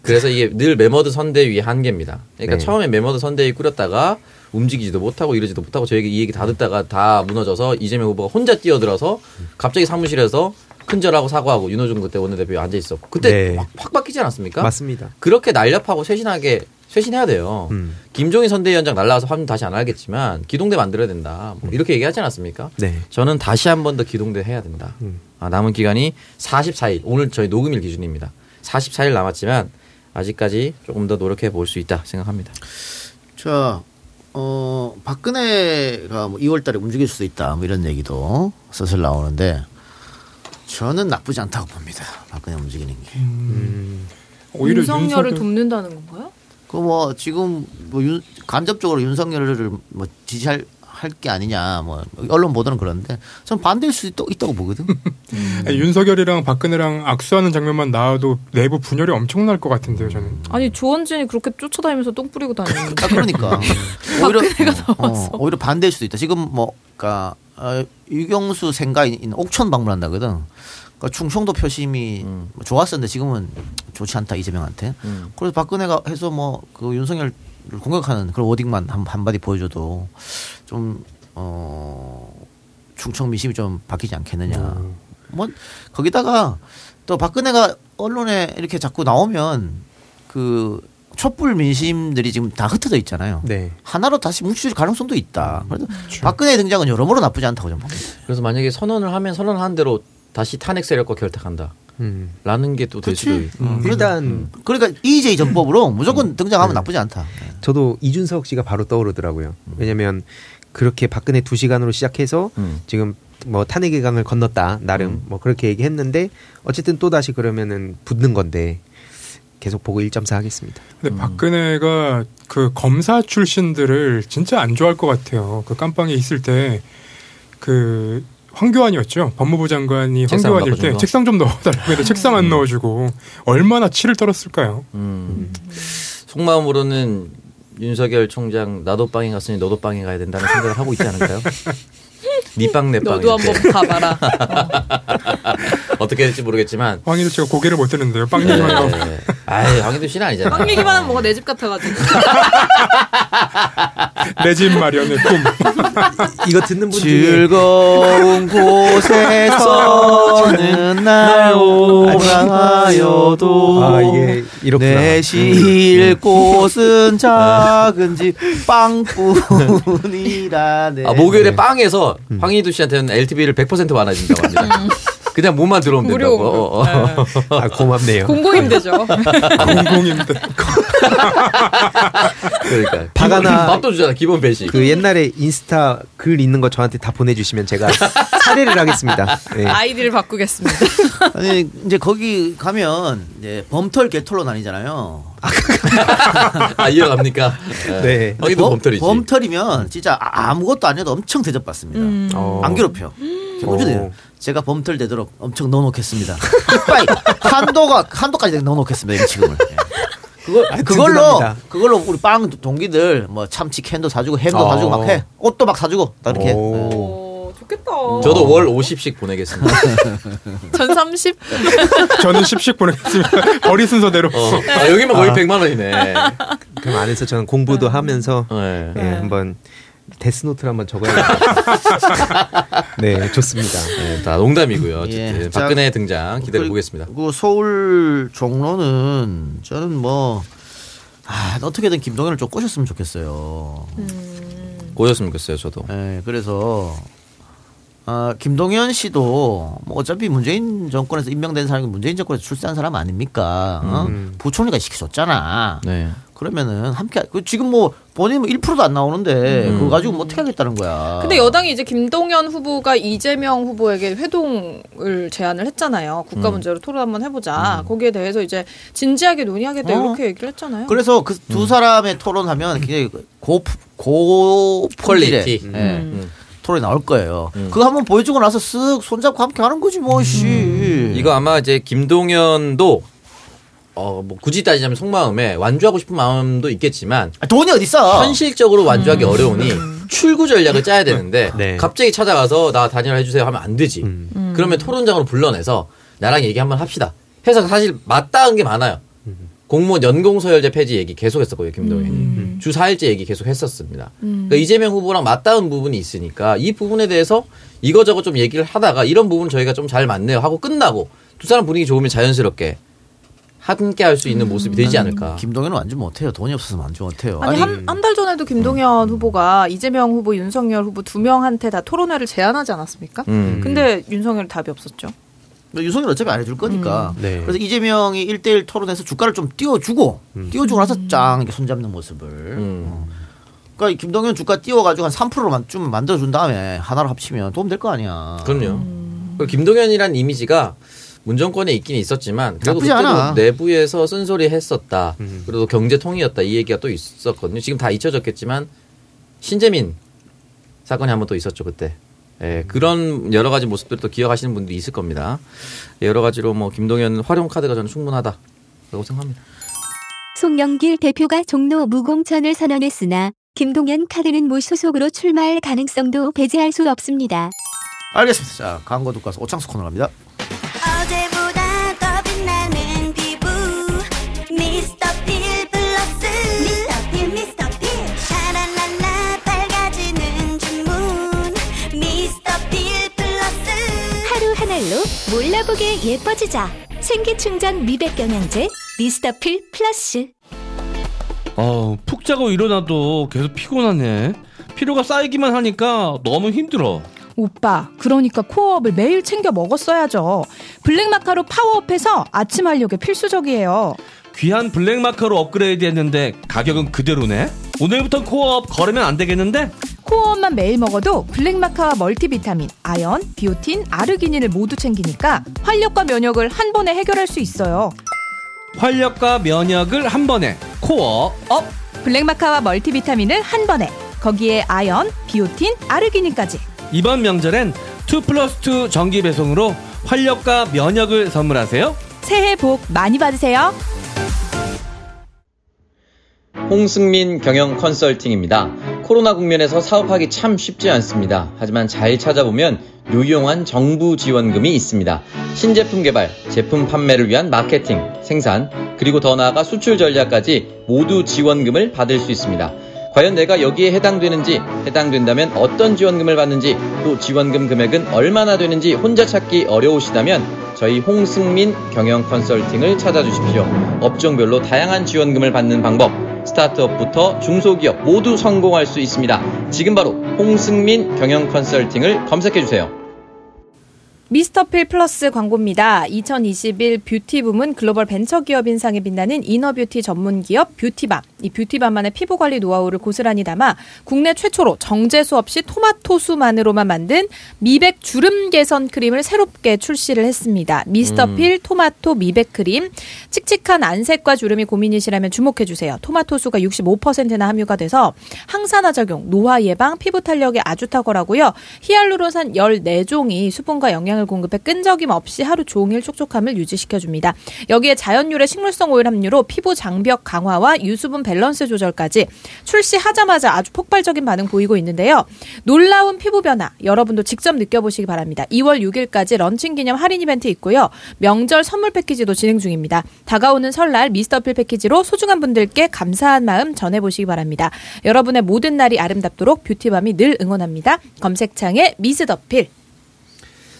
그래서 이게 늘 매머드 선대위의 한계입니다. 그러니까 네. 처음에 매머드 선대위 꾸렸다가 움직이지도 못하고 이러지도 못하고 저에게 이 얘기 다 듣다가 다 무너져서 이재명 후보가 혼자 뛰어들어서 갑자기 사무실에서 큰절하고 사과하고 윤호중 그때 원내대표 앉아 있었고 그때 네. 확, 확 바뀌지 않았습니까? 맞습니다. 그렇게 날렵하고 쇄신하게 쇄신해야 돼요. 음. 김종인 선대위원장 날라와서 화면 다시 안 알겠지만 기동대 만들어야 된다. 뭐 이렇게 얘기하지 않았습니까? 네. 저는 다시 한 번 더 기동대 해야 된다. 음. 아, 남은 기간이 44일. 오늘 저희 녹음일 기준입니다. 44일 남았지만 아직까지 조금 더 노력해 볼 수 있다 생각합니다. 자, 어, 박근혜가 뭐 2월 달에 움직일 수도 있다. 뭐 이런 얘기도 슬슬 나오는데 저는 나쁘지 않다고 봅니다. 박근혜 움직이는 게. 오히려 윤석열을 윤석열- 돕는다는 건가요? 그 뭐 지금 뭐 윤, 간접적으로 윤석열을 뭐 지지할 할 게 아니냐 뭐 언론 보도는 그런데 전 반대일 수 있, 있다고 보거든. (laughs) 아니, 윤석열이랑 박근혜랑 악수하는 장면만 나와도 내부 분열이 엄청날 것 같은데요, 저는. 아니 조원진이 그렇게 쫓아다니면서 똥 뿌리고 다니는데. 아, 그러니까 (laughs) 오히려 어, 오히려 반대일 수도 있다. 지금 뭐 그러니까 어, 유경수 생가 있는 옥천 방문한다거든. 그러니까 충청도 표심이 음. 좋았었는데 지금은 좋지 않다 이재명한테. 음. 그래서 박근혜가 해서 뭐 그 윤석열 공격하는 그런 워딩만 한, 한마디 보여줘도 좀 어, 충청 민심이 좀 바뀌지 않겠느냐. 뭐 거기다가 또 박근혜가 언론에 이렇게 자꾸 나오면 그 촛불 민심들이 지금 다 흩어져 있잖아요. 네. 하나로 다시 뭉칠 가능성도 있다. 그래도 박근혜 등장은 여러모로 나쁘지 않다고 저는 봅니다. 그래서 만약에 선언을 하면 선언한 대로 다시 탄핵 세력과 결탁한다. 음. 라는 게 또 될 수도 있고. 음, 일단 그러니까 EJ 전법으로 무조건 등장하면 나쁘지 않다. 저도 이준석 씨가 바로 떠오르더라고요. 왜냐면 그렇게 박근혜 두 시간으로 시작해서 음. 지금 뭐 탄핵의 강을 건넜다 나름 뭐 그렇게 얘기했는데 어쨌든 또 다시 그러면은 붙는 건데 계속 보고 1.4 하겠습니다. 근데 박근혜가 그 검사 출신들을 진짜 안 좋아할 것 같아요. 그 깜빵에 있을 때 그 황교안이었죠. 법무부 장관이 황교안일 때 거? 책상 좀 넣어달라고 했는데 책상 안 넣어주고 얼마나 치를 떨었을까요? 음. 속마음으로는 윤석열 총장 나도 빵에 갔으니 너도 빵에 가야 된다는 생각을 하고 있지 않을까요? 니빵 내빵 너도 한번 가봐라. (laughs) 어 떻게 될지 모르겠지만 황희도 씨가 고개를 못 드는데요. 빵 네. 얘기만 나오고. 아이 황희도 씨는 아니잖아요. 빵 얘기만 하면 뭐가 내 집 같아가지고. (laughs) 내 집 마련의 꿈. (laughs) 이거 듣는 분 중에 즐거운 (laughs) 곳에서는 날 오라하여도 아 이게 이렇구나. 내실 곳은 작은 집 빵뿐이라네. 아, 목요일에 빵에서 황희도 씨한테는 LTV를 100% 완화해준다고 합니다. 그냥 몸만 들어오면. 된다고. 어, 어. 아 고맙네요. 공공임대죠. (laughs) 공공임대. 그러니까 하나- 밥도 주잖아 기본 배식. 그 옛날에 인스타 글 있는 거 저한테 다 보내주시면 제가 사례를 하겠습니다. 네. 아이디를 바꾸겠습니다. (laughs) 아니 이제 거기 가면 이제 범털 개털로 나뉘잖아요. 아 이어갑니까? 네. 황희도 범- 범털이지. 범털이면 진짜 아- 아무것도 안 해도 엄청 대접받습니다. 음. 어. 안 괴롭혀. 개꿀주네요. 어. 제가 범털 되도록 엄청 넣어놓겠습니다. (laughs) 한도가 한도까지 넣어놓겠습니다. 이 지금을. 예. 그걸 아, 그걸로. 그걸로 우리 빵 동기들 뭐 참치 캔도 사주고 햄도 어. 사주고 막 해. 옷도 막 사주고 딱 이렇게. 예. 오. 오, 좋겠다. 저도 월 50씩 보내겠습니다. (laughs) 전 30? (laughs) 저는 10씩 보내겠습니다. 거리 순서대로. 어. 아, 여기만 거의 아. 100만 원이네. 그럼 안에서 저는 공부도 하면서 네. 예, 한번 데스노트를 한번 적어야겠다. (laughs) 네, 좋습니다. 네, 다 농담이고요. 어쨌든 예. 자, 박근혜 등장 기다려 그리고- 보겠습니다. 그 서울 종로는 저는 뭐 아, 어떻게든 김동연을 좀 꼬셨으면 좋겠어요. 꼬였으면 좋겠어요, 저도. 예, 그래서 아, 김동연 씨도 뭐 어차피 문재인 정권에서 임명된 사람이 문재인 정권에서 출세한 사람 아닙니까? 어? 음. 부총리가 시켜줬잖아. 네. 그러면은 함께 그 지금 뭐 본인 뭐 1%도 안 나오는데 음. 그거 가지고 뭐 어떻게 하겠다는 거야. 근데 여당이 이제 김동연 후보가 이재명 후보에게 회동을 제안을 했잖아요. 국가 음. 문제로 토론 한번 해보자. 거기에 대해서 이제 진지하게 논의하겠다 어. 이렇게 얘기를 했잖아요. 그래서 그 두 사람의 토론하면 굉장히 고, 고 quality. 품 음. 토론이 나올 거예요. 음. 그거 한번 보여주고 나서 쓱 손잡고 함께 하는 거지 뭐 씨. 이거 아마 이제 김동연도 어, 뭐 굳이 따지자면 속마음에 완주하고 싶은 마음도 있겠지만 아, 돈이 어디 있어? 현실적으로 완주하기 어려우니 출구 전략을 짜야 되는데 네. 갑자기 찾아가서 나 단일화 해주세요 하면 안 되지. 음. 그러면 토론장으로 불러내서 나랑 얘기 한번 합시다. 해서 사실 맞닿은 게 많아요. 공무원 연공 서열제 폐지 얘기 계속 했었고요, 김동연이. 주 4일째 얘기 계속 했었습니다. 그러니까 이재명 후보랑 맞닿은 부분이 있으니까 이 부분에 대해서 이거저거 좀 얘기를 하다가 이런 부분 저희가 좀 잘 맞네요 하고 끝나고 두 사람 분위기 좋으면 자연스럽게 함께 할 수 있는 모습이 되지 않을까. 김동연은 완주 못해요. 돈이 없어서 완주 못해요. 아니 한한달 전에도 김동연 후보가 이재명 후보, 윤석열 후보 두 명한테 다 토론회를 제안하지 않았습니까? 음. 근데 윤석열 답이 없었죠. 유성일 어차피 안 해줄 거니까. 음. 네. 그래서 이재명이 1대1 토론에서 주가를 좀 띄워주고, 띄워주고 나서 짱 이렇게 손잡는 모습을. 음. 그러니까 김동연 주가 띄워가지고 한 3%만 좀 만들어준 다음에 하나로 합치면 도움 될 거 아니야. 그럼요. 그리고 김동연이란 이미지가 문정권에 있긴 있었지만 그래도 나쁘지 않아. 내부에서 쓴소리 했었다. 음. 그래도 경제통이었다 이 얘기가 또 있었거든요. 지금 다 잊혀졌겠지만 신재민 사건이 한 번 또 있었죠 그때. 예, 그런 여러 가지 모습들 또 기억하시는 분도 있을 겁니다. 여러 가지로 뭐 김동연 활용 카드가 저는 충분하다라고 생각합니다. 송영길 대표가 종로 무공천을 선언했으나 김동연 카드는 무소속으로 출마할 가능성도 배제할 수 없습니다. 알겠습니다. 자 광고 듣고 와서 오창수 코너 갑니다. 몰라보게 예뻐지자. 생기충전 미백 영양제 미스터필 플러스. 어, 푹 자고 일어나도 계속 피곤하네. 피로가 쌓이기만 하니까 너무 힘들어. 오빠, 그러니까 코어업을 매일 챙겨 먹었어야죠. 블랙마카로 파워업해서 아침 활력에 필수적이에요. 귀한 블랙마카로 업그레이드 했는데 가격은 그대로네? 오늘부터 코어업 거르면 안 되겠는데? 코어업만 매일 먹어도 블랙마카와 멀티비타민, 아연, 비오틴, 아르기닌을 모두 챙기니까 활력과 면역을 한 번에 해결할 수 있어요. 활력과 면역을 한 번에 코어업! 블랙마카와 멀티비타민을 한 번에 거기에 아연, 비오틴, 아르기닌까지 이번 명절엔 2 플러스 2 정기 배송으로 활력과 면역을 선물하세요. 새해 복 많이 받으세요. 홍승민 경영 컨설팅입니다. 코로나 국면에서 사업하기 참 쉽지 않습니다. 하지만 잘 찾아보면 유용한 정부 지원금이 있습니다. 신제품 개발, 제품 판매를 위한 마케팅, 생산, 그리고 더 나아가 수출 전략까지 모두 지원금을 받을 수 있습니다. 과연 내가 여기에 해당되는지, 해당된다면 어떤 지원금을 받는지, 또 지원금 금액은 얼마나 되는지 혼자 찾기 어려우시다면 저희 홍승민 경영 컨설팅을 찾아주십시오. 업종별로 다양한 지원금을 받는 방법, 스타트업부터 중소기업 모두 성공할 수 있습니다. 지금 바로 홍승민 경영 컨설팅을 검색해 주세요. 미스터필 플러스 광고입니다. 2021 뷰티 부문 글로벌 벤처기업 인상에 빛나는 inner beauty 전문기업 뷰티밤. 이 뷰티밤만의 피부 관리 노하우를 고스란히 담아 국내 최초로 정제수 없이 토마토수만으로만 만든 미백 주름 개선 크림을 새롭게 출시를 했습니다. 미스터필 토마토 미백 크림. 칙칙한 안색과 주름이 고민이시라면 주목해 주세요. 토마토수가 65%나 함유가 돼서 항산화 작용, 노화 예방, 피부 탄력에 아주 탁월하고요. 히알루론산 14종이 수분과 영양을 공급해 끈적임 없이 하루 종일 촉촉함을 유지시켜 줍니다. 여기에 자연 유래 식물성 오일 함유로 피부 장벽 강화와 유수분 밸런스 조절까지 출시하자마자 아주 폭발적인 반응 보이고 있는데요. 놀라운 피부 변화 여러분도 직접 느껴보시기 바랍니다. 2월 6일까지 런칭 기념 할인 이벤트 있고요. 명절 선물 패키지도 진행 중입니다. 다가오는 설날 미스터필 패키지로 소중한 분들께 감사한 마음 전해보시기 바랍니다. 여러분의 모든 날이 아름답도록 뷰티밤이 늘 응원합니다. 검색창에 미스터필.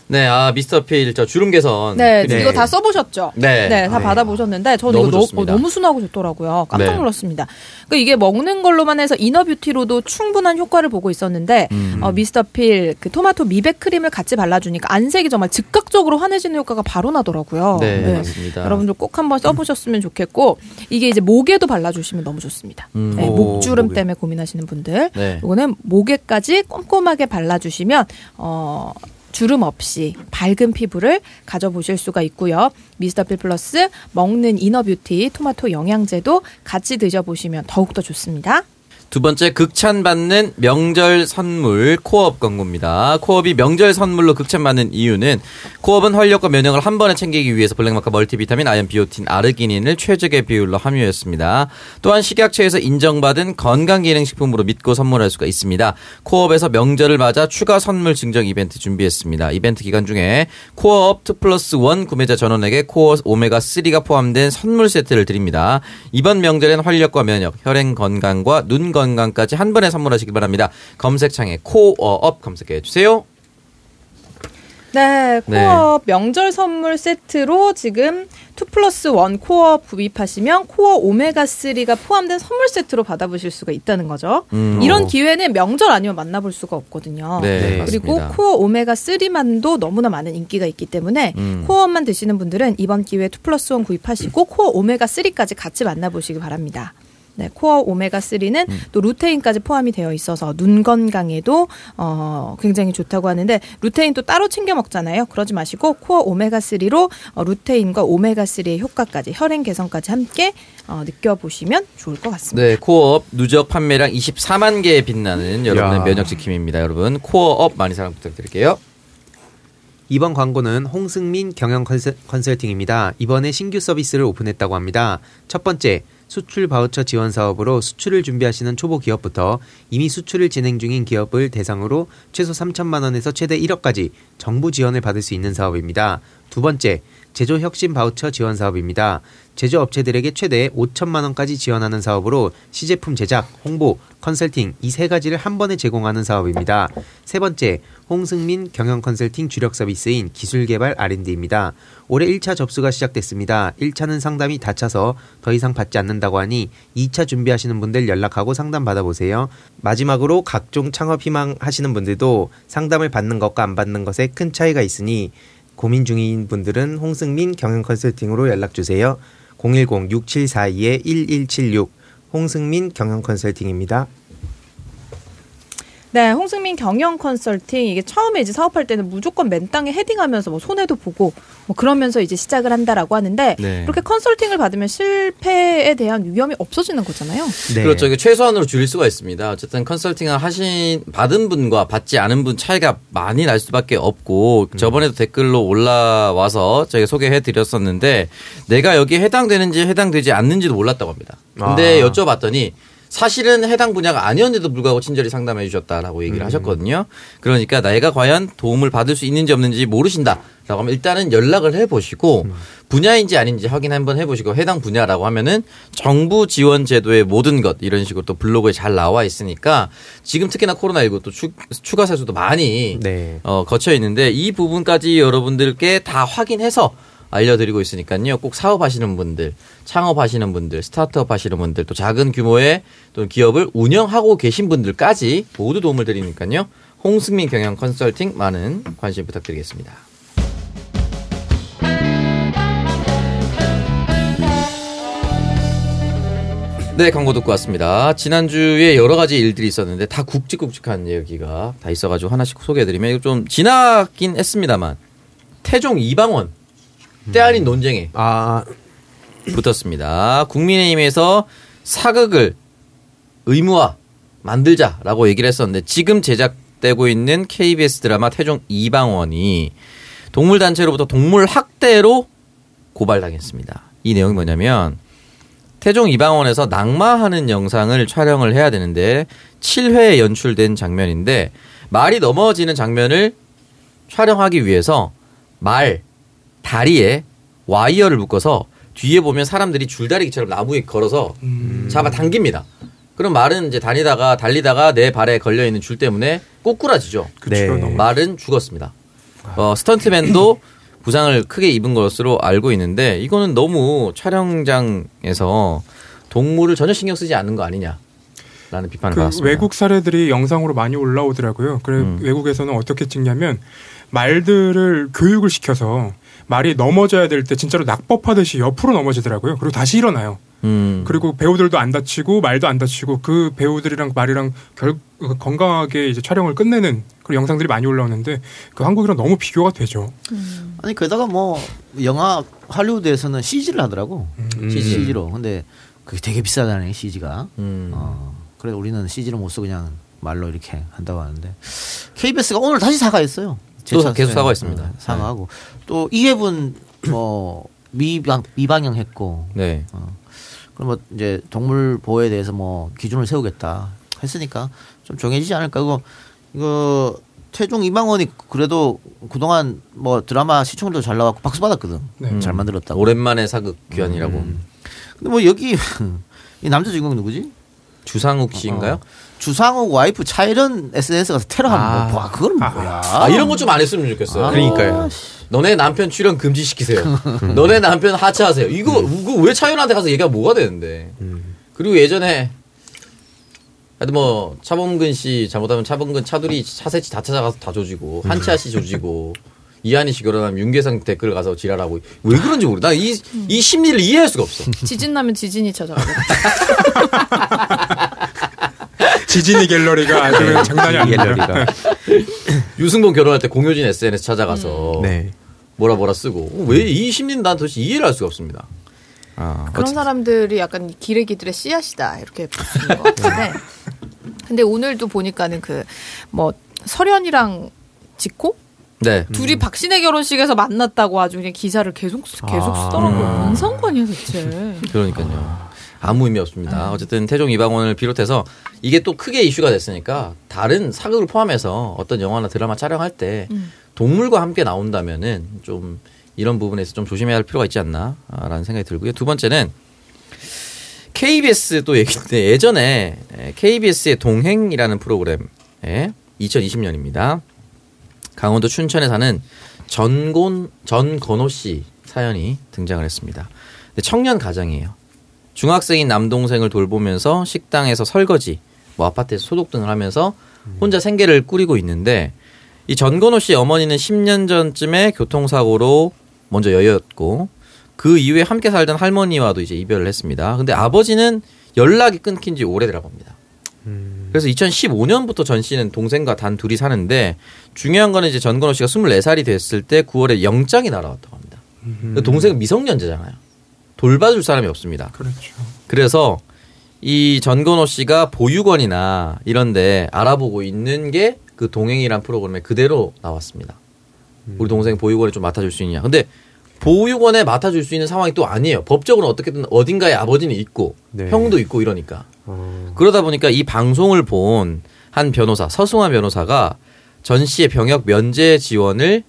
네, 아 미스터 필 저 주름 개선. 네, 크림. 이거 다 써보셨죠? 네. 다 네. 받아보셨는데 저는 너무 이거 너, 좋습니다. 어, 너무 순하고 좋더라고요. 깜짝 네. 놀랐습니다. 그러니까 이게 먹는 걸로만 해서 inner beauty로도 충분한 효과를 보고 있었는데 음. 어, 미스터 필 그 토마토 미백 크림을 같이 발라주니까 안색이 정말 즉각적으로 환해지는 효과가 바로 나더라고요. 네, 맞습니다. 여러분들 꼭 한번 써보셨으면 좋겠고 이게 이제 목에도 발라주시면 너무 좋습니다. 음. 네, 오, 목주름 목에. 때문에 고민하시는 분들 네. 이거는 목에까지 꼼꼼하게 발라주시면 어. 주름 없이 밝은 피부를 가져보실 수가 있고요. 미스터 필 플러스 먹는 inner beauty 토마토 영양제도 같이 드셔보시면 더욱더 좋습니다. 두 번째 극찬받는 명절 선물 코어업 광고입니다. 코어업이 명절 선물로 극찬받는 이유는 코어업은 활력과 면역을 한 번에 챙기기 위해서 블랙마카 멀티비타민, 아연, 비오틴, 아르기닌을 최적의 비율로 함유했습니다. 또한 식약처에서 인정받은 건강기능식품으로 믿고 선물할 수가 있습니다. 코어업에서 명절을 맞아 추가 선물 증정 이벤트 준비했습니다. 이벤트 기간 중에 코어업 2 플러스 1 구매자 전원에게 코어 오메가 3가 포함된 선물 세트를 드립니다. 이번 명절엔 활력과 면역, 혈행 건강과 눈 건강까지 한 번에 선물하시기 바랍니다. 검색창에 코어업 검색해 주세요. 네, 네. 코어 명절 선물 세트로 지금 2 플러스 1 코어 구입하시면 코어 오메가3가 포함된 선물 세트로 받아보실 수가 있다는 거죠. 음. 이런 기회는 명절 아니면 만나볼 수가 없거든요. 네, 그리고 맞습니다. 코어 오메가3만도 너무나 많은 인기가 있기 때문에 음. 코어만 드시는 분들은 이번 기회에 2 플러스 1 구입하시고 코어 오메가3까지 같이 만나보시기 바랍니다. 네, 코어 오메가 3는 음. 또 루테인까지 포함이 되어 있어서 눈 건강에도 어, 굉장히 좋다고 하는데 루테인 또 따로 챙겨 먹잖아요. 그러지 마시고 코어 오메가 3로 어, 루테인과 오메가 3의 효과까지 혈행 개선까지 함께 어, 느껴보시면 좋을 것 같습니다. 네, 코어업 누적 판매량 24만 개에 빛나는 여러분의 야. 면역 지킴입니다. 여러분 코어업 많이 사랑 부탁드릴게요. 이번 광고는 홍승민 경영 컨설, 컨설팅입니다. 이번에 신규 서비스를 오픈했다고 합니다. 첫 번째, 수출 바우처 지원 사업으로 수출을 준비하시는 초보 기업부터 이미 수출을 진행 중인 기업을 대상으로 최소 3천만 원에서 최대 1억까지 정부 지원을 받을 수 있는 사업입니다. 두 번째, 제조 혁신 바우처 지원 사업입니다. 제조 업체들에게 최대 5천만 원까지 지원하는 사업으로 시제품 제작, 홍보, 컨설팅 이 세 가지를 한 번에 제공하는 사업입니다. 세 번째, 홍승민 경영 컨설팅 주력 서비스인 기술개발 R&D입니다. 올해 1차 접수가 시작됐습니다. 1차는 상담이 다 차서 더 이상 받지 않는다고 하니 2차 준비하시는 분들 연락하고 상담 받아보세요. 마지막으로 각종 창업 희망 하시는 분들도 상담을 받는 것과 안 받는 것에 큰 차이가 있으니 고민 중인 분들은 홍승민 경영 컨설팅으로 연락 주세요. 010-6742-1176 홍승민 경영 컨설팅입니다. 네, 홍승민 경영 컨설팅 이게 처음에 이제 사업할 때는 무조건 맨 땅에 헤딩하면서 뭐 손해도 보고 뭐 그러면서 이제 시작을 한다라고 하는데 네. 그렇게 컨설팅을 받으면 실패에 대한 위험이 없어지는 거잖아요. 네. 그렇죠. 이게 최소한으로 줄일 수가 있습니다. 어쨌든 컨설팅을 하신 받은 분과 받지 않은 분 차이가 많이 날 수밖에 없고 저번에도 댓글로 올라와서 제가 소개해 드렸었는데 내가 여기에 해당되는지 해당되지 않는지도 몰랐다고 합니다. 근데 아. 여쭤봤더니 사실은 해당 분야가 아니었는데도 불구하고 친절히 상담해 주셨다라고 얘기를 하셨거든요. 그러니까 내가 과연 도움을 받을 수 있는지 없는지 모르신다 라고 하면 일단은 연락을 해 보시고 분야인지 아닌지 확인 한번 해 보시고 해당 분야라고 하면은 정부 지원 제도의 모든 것 이런 식으로 또 블로그에 잘 나와 있으니까 지금 특히나 코로나19 또 추, 추가 세수도 많이 네. 어, 거쳐 있는데 이 부분까지 여러분들께 다 확인해서 알려드리고 있으니까요. 꼭 사업하시는 분들, 창업하시는 분들, 스타트업 하시는 분들, 또 작은 규모의 또 기업을 운영하고 계신 분들까지 모두 도움을 드리니까요. 홍승민 경영 컨설팅 많은 관심 부탁드리겠습니다. 네, 광고 듣고 왔습니다. 지난주에 여러 가지 일들이 있었는데 다 굵직굵직한 얘기가 다 있어가지고 하나씩 소개해드리면 좀 지나긴 했습니다만 태종 이방원 때 아닌 논쟁에 아, 붙었습니다. 국민의힘에서 사극을 의무화 만들자라고 얘기를 했었는데 지금 제작되고 있는 KBS 드라마 태종 이방원이 동물 단체로부터 동물 학대로 고발당했습니다. 이 내용이 뭐냐면 태종 이방원에서 낙마하는 영상을 촬영을 해야 되는데 7회에 연출된 장면인데 말이 넘어지는 장면을 촬영하기 위해서 말 다리에 와이어를 묶어서 뒤에 보면 사람들이 줄다리기처럼 나무에 걸어서 잡아 당깁니다. 그럼 말은 이제 다니다가 달리다가 내 발에 걸려 있는 줄 때문에 꼬꾸라지죠. 그 네. 말은 죽었습니다. 어, 스턴트맨도 부상을 크게 입은 것으로 알고 있는데 이거는 너무 촬영장에서 동물을 전혀 신경 쓰지 않는 거 아니냐 라는 비판을 그 받았습니다. 외국 사례들이 영상으로 많이 올라오더라고요. 그래 음. 외국에서는 어떻게 찍냐면 말들을 교육을 시켜서 말이 넘어져야 될 때 진짜로 낙법하듯이 옆으로 넘어지더라고요. 그리고 다시 일어나요. 음. 그리고 배우들도 안 다치고 말도 안 다치고 그 배우들이랑 말이랑 결, 건강하게 이제 촬영을 끝내는 그런 영상들이 많이 올라오는데 그 한국이랑 너무 비교가 되죠. 아니 게다가 뭐 영화 할리우드에서는 CG를 하더라고. 음. CG로. 근데 그게 되게 비싸다네 CG가. 음. 어. 그래 우리는 CG를 못 쓰고 그냥 말로 이렇게 한다고 하는데 KBS가 오늘 다시 사과했어요. 또제 계속. 사과했습니다. 어, 사과하고 또 이회분 (clears throat) 뭐 미방 미방영 했고 네. 그럼 뭐 이제 동물 보호에 대해서 뭐 기준을 세우겠다 했으니까 좀 정해지지 않을까 이거 이거 태종 이방원이 그래도 그동안 뭐 드라마 시청률도 잘 나왔고 박수 받았거든 네. 잘 만들었다고 오랜만에 사극 귀환이라고 근데 뭐 여기 (laughs) 이 남자 주인공 누구지 주상욱 씨인가요? 어. 주상욱 와이프 차이런 SNS 가서 테러하면 아. 뭐 와, 그건 뭐야 아, 이런 것좀안 했으면 좋겠어요. 아, 그러니까요. 너네 남편 출연 금지시키세요. 너네 남편 하차하세요. 이거, 이거 왜 차윤한테 가서 얘기가 뭐가 되는데. 그리고 예전에 하여튼 뭐 차범근 씨 잘못하면 차범근 차두리 차세치 다 찾아가서 다 조지고 한치아 씨 조지고 (laughs) 이한희 씨 결혼하면 윤계상 댓글 가서 지랄하고 왜 그런지 모르. 나이 이 심리를 이해할 수가 없어. 지진 나면 지진이 찾아가고. (laughs) 지진이 갤러리가 아주 그냥 장난이 아닙니다. 갤러리가. (laughs) 유승범 결혼할 때 공효진 SNS 찾아가서 네. 뭐라 뭐라 쓰고 왜 이 심리는 난 도대체 이해를 할 수가 없습니다. 아, 그런 사람들이 약간 기레기들의 씨앗이다 이렇게 있는 것 같은데. 근데 오늘도 보니까는 그 뭐 설현이랑 지코 네. 둘이 박신혜 결혼식에서 만났다고 아주 그냥 기사를 계속 계속 아. 쓰더라고요. 뭔 상관이야 대체. 그러니까요. 아무 의미 없습니다. 어쨌든 태종 이방원을 비롯해서 이게 또 크게 이슈가 됐으니까 다른 사극을 포함해서 어떤 영화나 드라마 촬영할 때 음. 동물과 함께 나온다면은 좀 이런 부분에서 좀 조심해야 할 필요가 있지 않나라는 생각이 들고요. 두 번째는 KBS도 얘기인데 예전에 KBS의 동행이라는 프로그램에 2020년입니다. 강원도 춘천에 사는 전곤 전건호 씨 사연이 등장을 했습니다. 청년 가장이에요. 중학생인 남동생을 돌보면서 식당에서 설거지, 뭐 아파트에서 소독 등을 하면서 혼자 생계를 꾸리고 있는데 이 전건호 씨 어머니는 10년 전쯤에 교통사고로 먼저 여였고 그 이후에 함께 살던 할머니와도 이제 이별을 했습니다. 근데 아버지는 연락이 끊긴 지 오래되라고 합니다. 그래서 2015년부터 전 씨는 동생과 단 둘이 사는데 중요한 거는 이제 전건호 씨가 24살이 됐을 때 9월에 영장이 날아왔다고 합니다. 근데 동생은 미성년자잖아요. 돌봐줄 사람이 없습니다. 그렇죠. 그래서 이 전건호 씨가 보육원이나 이런데 알아보고 있는 게 그 동행이란 프로그램에 그대로 나왔습니다. 우리 동생 보육원에 좀 맡아줄 수 있냐. 근데 보육원에 맡아줄 수 있는 상황이 또 아니에요. 법적으로 어떻게든 어딘가에 아버지는 있고 네. 형도 있고 이러니까. 어. 그러다 보니까 이 방송을 본 한 변호사, 서승환 변호사가 전 씨의 병역 면제 지원을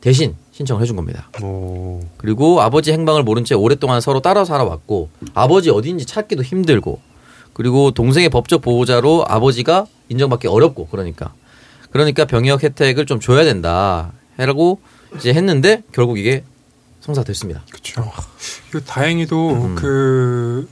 대신 신청을 해준 겁니다. 오. 그리고 아버지 행방을 모른 채 오랫동안 서로 따라 살아왔고 아버지 어디인지 찾기도 힘들고 그리고 동생의 법적 보호자로 아버지가 인정받기 어렵고 그러니까 그러니까 병역 혜택을 좀 줘야 된다 해라고 이제 했는데 결국 이게 성사됐습니다. 그렇죠. 이거 다행히도 음. 그.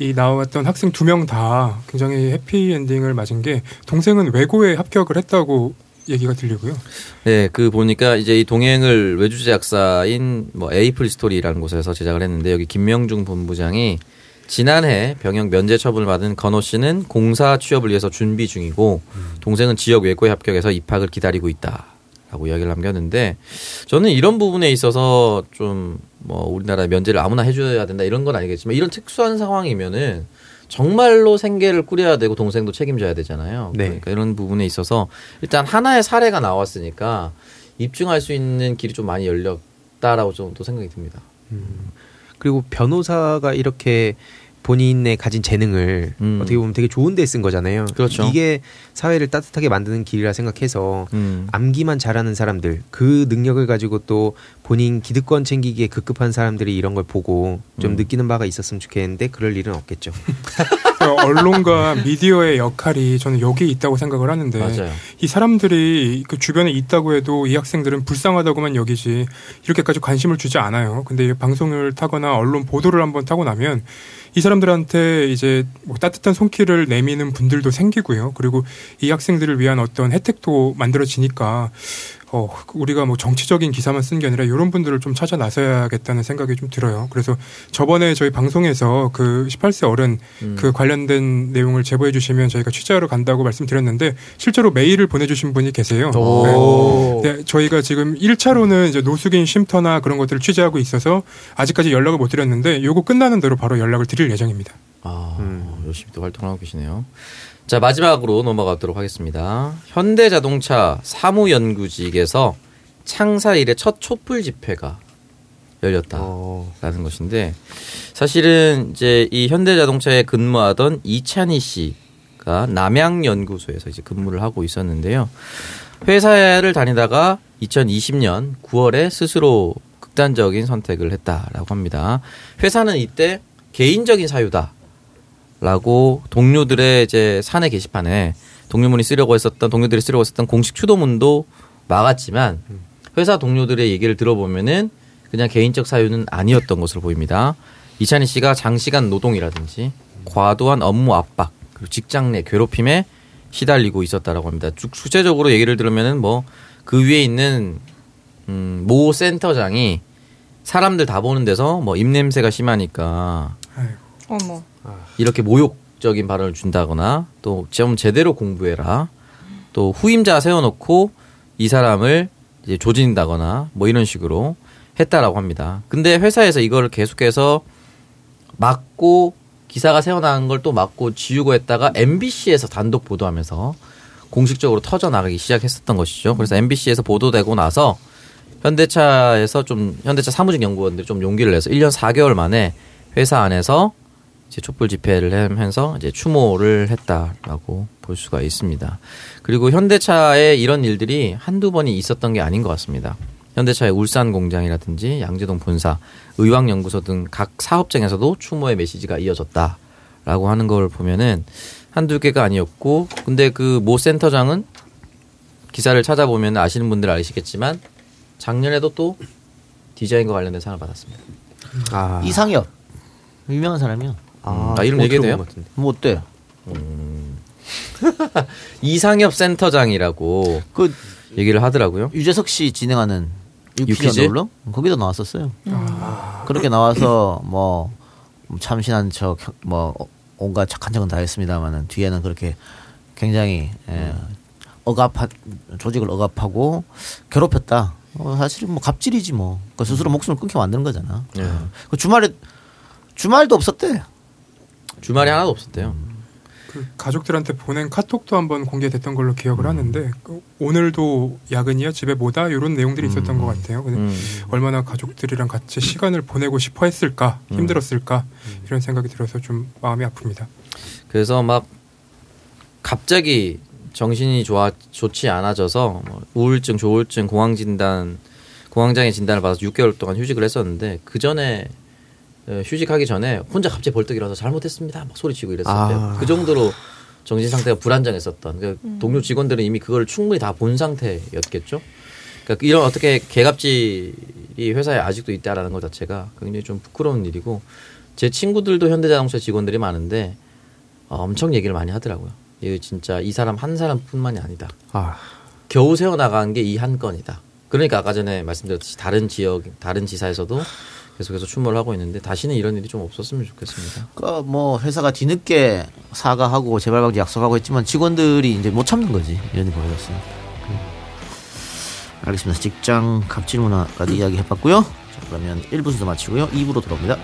이 나왔던 학생 두 명 다 굉장히 해피 엔딩을 맞은 게 동생은 외고에 합격을 했다고 얘기가 들리고요. 네, 그 보니까 이제 이 동행을 외주 제작사인 뭐 에이플 스토리라는 곳에서 제작을 했는데 여기 김명중 본부장이 지난해 병역 면제 처분을 받은 건호 씨는 공사 취업을 위해서 준비 중이고 동생은 지역 외고에 합격해서 입학을 기다리고 있다라고 이야기를 남겼는데 저는 이런 부분에 있어서 좀 뭐 우리나라 면제를 아무나 해줘야 된다 이런 건 아니겠지만 이런 특수한 상황이면은 정말로 생계를 꾸려야 되고 동생도 책임져야 되잖아요. 네. 그러니까 이런 부분에 있어서 일단 하나의 사례가 나왔으니까 입증할 수 있는 길이 좀 많이 열렸다라고 좀 또 생각이 듭니다. 그리고 변호사가 이렇게 본인의 가진 재능을 음. 어떻게 보면 되게 좋은 데 쓴 거잖아요. 그렇죠. 이게 사회를 따뜻하게 만드는 길이라 생각해서 음. 암기만 잘하는 사람들, 그 능력을 가지고 또 본인 기득권 챙기기에 급급한 사람들이 이런 걸 보고 좀 음. 느끼는 바가 있었으면 좋겠는데 그럴 일은 없겠죠. (laughs) 그 언론과 미디어의 역할이 저는 여기 있다고 생각을 하는데 맞아요. 이 사람들이 그 주변에 있다고 해도 이 학생들은 불쌍하다고만 여기지 이렇게까지 관심을 주지 않아요. 근데 이 방송을 타거나 언론 보도를 한번 타고 나면 이 사람들한테 이제 뭐 따뜻한 손길을 내미는 분들도 생기고요. 그리고 이 학생들을 위한 어떤 혜택도 만들어지니까 어, 우리가 뭐 정치적인 기사만 쓴 게 아니라 이런 분들을 좀 찾아 나서야겠다는 생각이 좀 들어요. 그래서 저번에 저희 방송에서 그 18세 어른 음. 그 관련된 내용을 제보해 주시면 저희가 취재하러 간다고 말씀드렸는데 실제로 메일을 보내주신 분이 계세요. 오. 네. 네, 저희가 지금 1차로는 이제 노숙인 쉼터나 그런 것들을 취재하고 있어서 아직까지 연락을 못 드렸는데 요거 끝나는 대로 바로 연락을 드릴 예정입니다. 아, 음. 열심히 또 활동을 하고 계시네요. 자, 마지막으로 넘어가도록 하겠습니다. 현대자동차 사무연구직에서 창사 일의 첫 촛불 집회가 열렸다라는 어. 것인데 사실은 이제 이 현대자동차에 근무하던 이찬희 씨가 남양연구소에서 이제 근무를 하고 있었는데요. 회사를 다니다가 2020년 9월에 스스로 극단적인 선택을 했다라고 합니다. 회사는 이때 개인적인 사유다. 라고 동료들의 이제 사내 게시판에 동료문이 쓰려고 했었던 동료들이 쓰려고 했었던 공식 추도문도 막았지만 회사 동료들의 얘기를 들어보면은 그냥 개인적 사유는 아니었던 것으로 보입니다. 이찬희 씨가 장시간 노동이라든지 과도한 업무 압박 그리고 직장 내 괴롭힘에 시달리고 있었다라고 합니다. 쭉 구체적으로 얘기를 들으면은 뭐 그 위에 있는 음, 모 센터장이 사람들 다 보는 데서 뭐 입냄새가 심하니까 어머. 이렇게 모욕적인 발언을 준다거나 또 좀 제대로 공부해라. 또 후임자 세워놓고 이 사람을 이제 조진다거나 뭐 이런 식으로 했다라고 합니다. 근데 회사에서 이걸 계속해서 막고 기사가 새어나간 걸또 막고 지우고 했다가 MBC에서 단독 보도하면서 공식적으로 터져 나가기 시작했었던 것이죠. 그래서 MBC에서 보도되고 나서 현대차에서 좀 현대차 사무직 연구원들이 좀 용기를 내서 1년 4개월 만에 회사 안에서 이제 촛불 집회를 하면서 이제 추모를 했다라고 볼 수가 있습니다. 그리고 현대차에 이런 일들이 한두 번이 있었던 게 아닌 것 같습니다. 현대차의 울산 공장이라든지 양재동 본사, 의왕연구소 등 각 사업장에서도 추모의 메시지가 이어졌다라고 하는 걸 보면은 한두 개가 아니었고, 근데 그 모 센터장은 기사를 찾아보면 아시는 분들 아시겠지만 작년에도 또 디자인과 관련된 상을 받았습니다. 아, 이상엽 유명한 사람이요. 아, 아, 이름 못 얘기해도 돼요? 뭐 어때? (laughs) 이상엽 센터장이라고 그 얘기를 하더라고요. 유재석 씨 진행하는 유퀴즈? 놀러 거기도 나왔었어요. 그렇게 나와서 뭐 참신한 척 뭐 온갖 착한 척은 다 했습니다만은 뒤에는 그렇게 굉장히 예, 억압한 조직을 억압하고 괴롭혔다. 어, 사실 뭐 갑질이지 뭐. 그 스스로 목숨을 끊겨 만드는 거잖아. 예. 그 주말에 주말도 없었대. 주말에 하나도 없었대요. 그 가족들한테 보낸 카톡도 한번 공개됐던 걸로 기억을 하는데 그 오늘도 야근이야 집에 뭐다 이런 내용들이 있었던 것 같아요. 근데 음. 얼마나 가족들이랑 같이 시간을 보내고 싶어 했을까 힘들었을까 이런 생각이 들어서 좀 마음이 아픕니다. 그래서 막 갑자기 정신이 좋아 좋지 않아져서 뭐 우울증, 조울증, 공황 진단, 공황장애 진단을 받아서 6개월 동안 휴직을 했었는데 그 전에 어, 휴직하기 전에 혼자 갑자기 벌떡 일어나서 잘못했습니다 막 소리치고 이랬었대요. 아. 그 정도로 정신 상태가 불안정했었던 그 동료 직원들은 이미 그걸 충분히 다 본 상태였겠죠. 그러니까 이런 어떻게 개갑질이 회사에 아직도 있다라는 것 자체가 굉장히 좀 부끄러운 일이고 제 친구들도 현대자동차 직원들이 많은데 어, 엄청 얘기를 많이 하더라고요. 이거 진짜 이 사람 한 사람뿐만이 아니다. 아, 겨우 세워 나간 게 이 한 건이다. 그러니까 아까 전에 말씀드렸듯이 다른 지역, 다른 지사에서도 계속해서 추모를 하고 있는데 다시는 이런 일이 좀 없었으면 좋겠습니다. 그뭐 회사가 뒤늦게 사과하고 재발 방지 약속하고 했지만 직원들이 이제 못 참는 거지 이런 일이 벌어졌으니까. 음. 알겠습니다. 직장 갑질 문화까지 이야기해봤고요. 자, 그러면 1부 순서 마치고요. 2부로 돌아옵니다.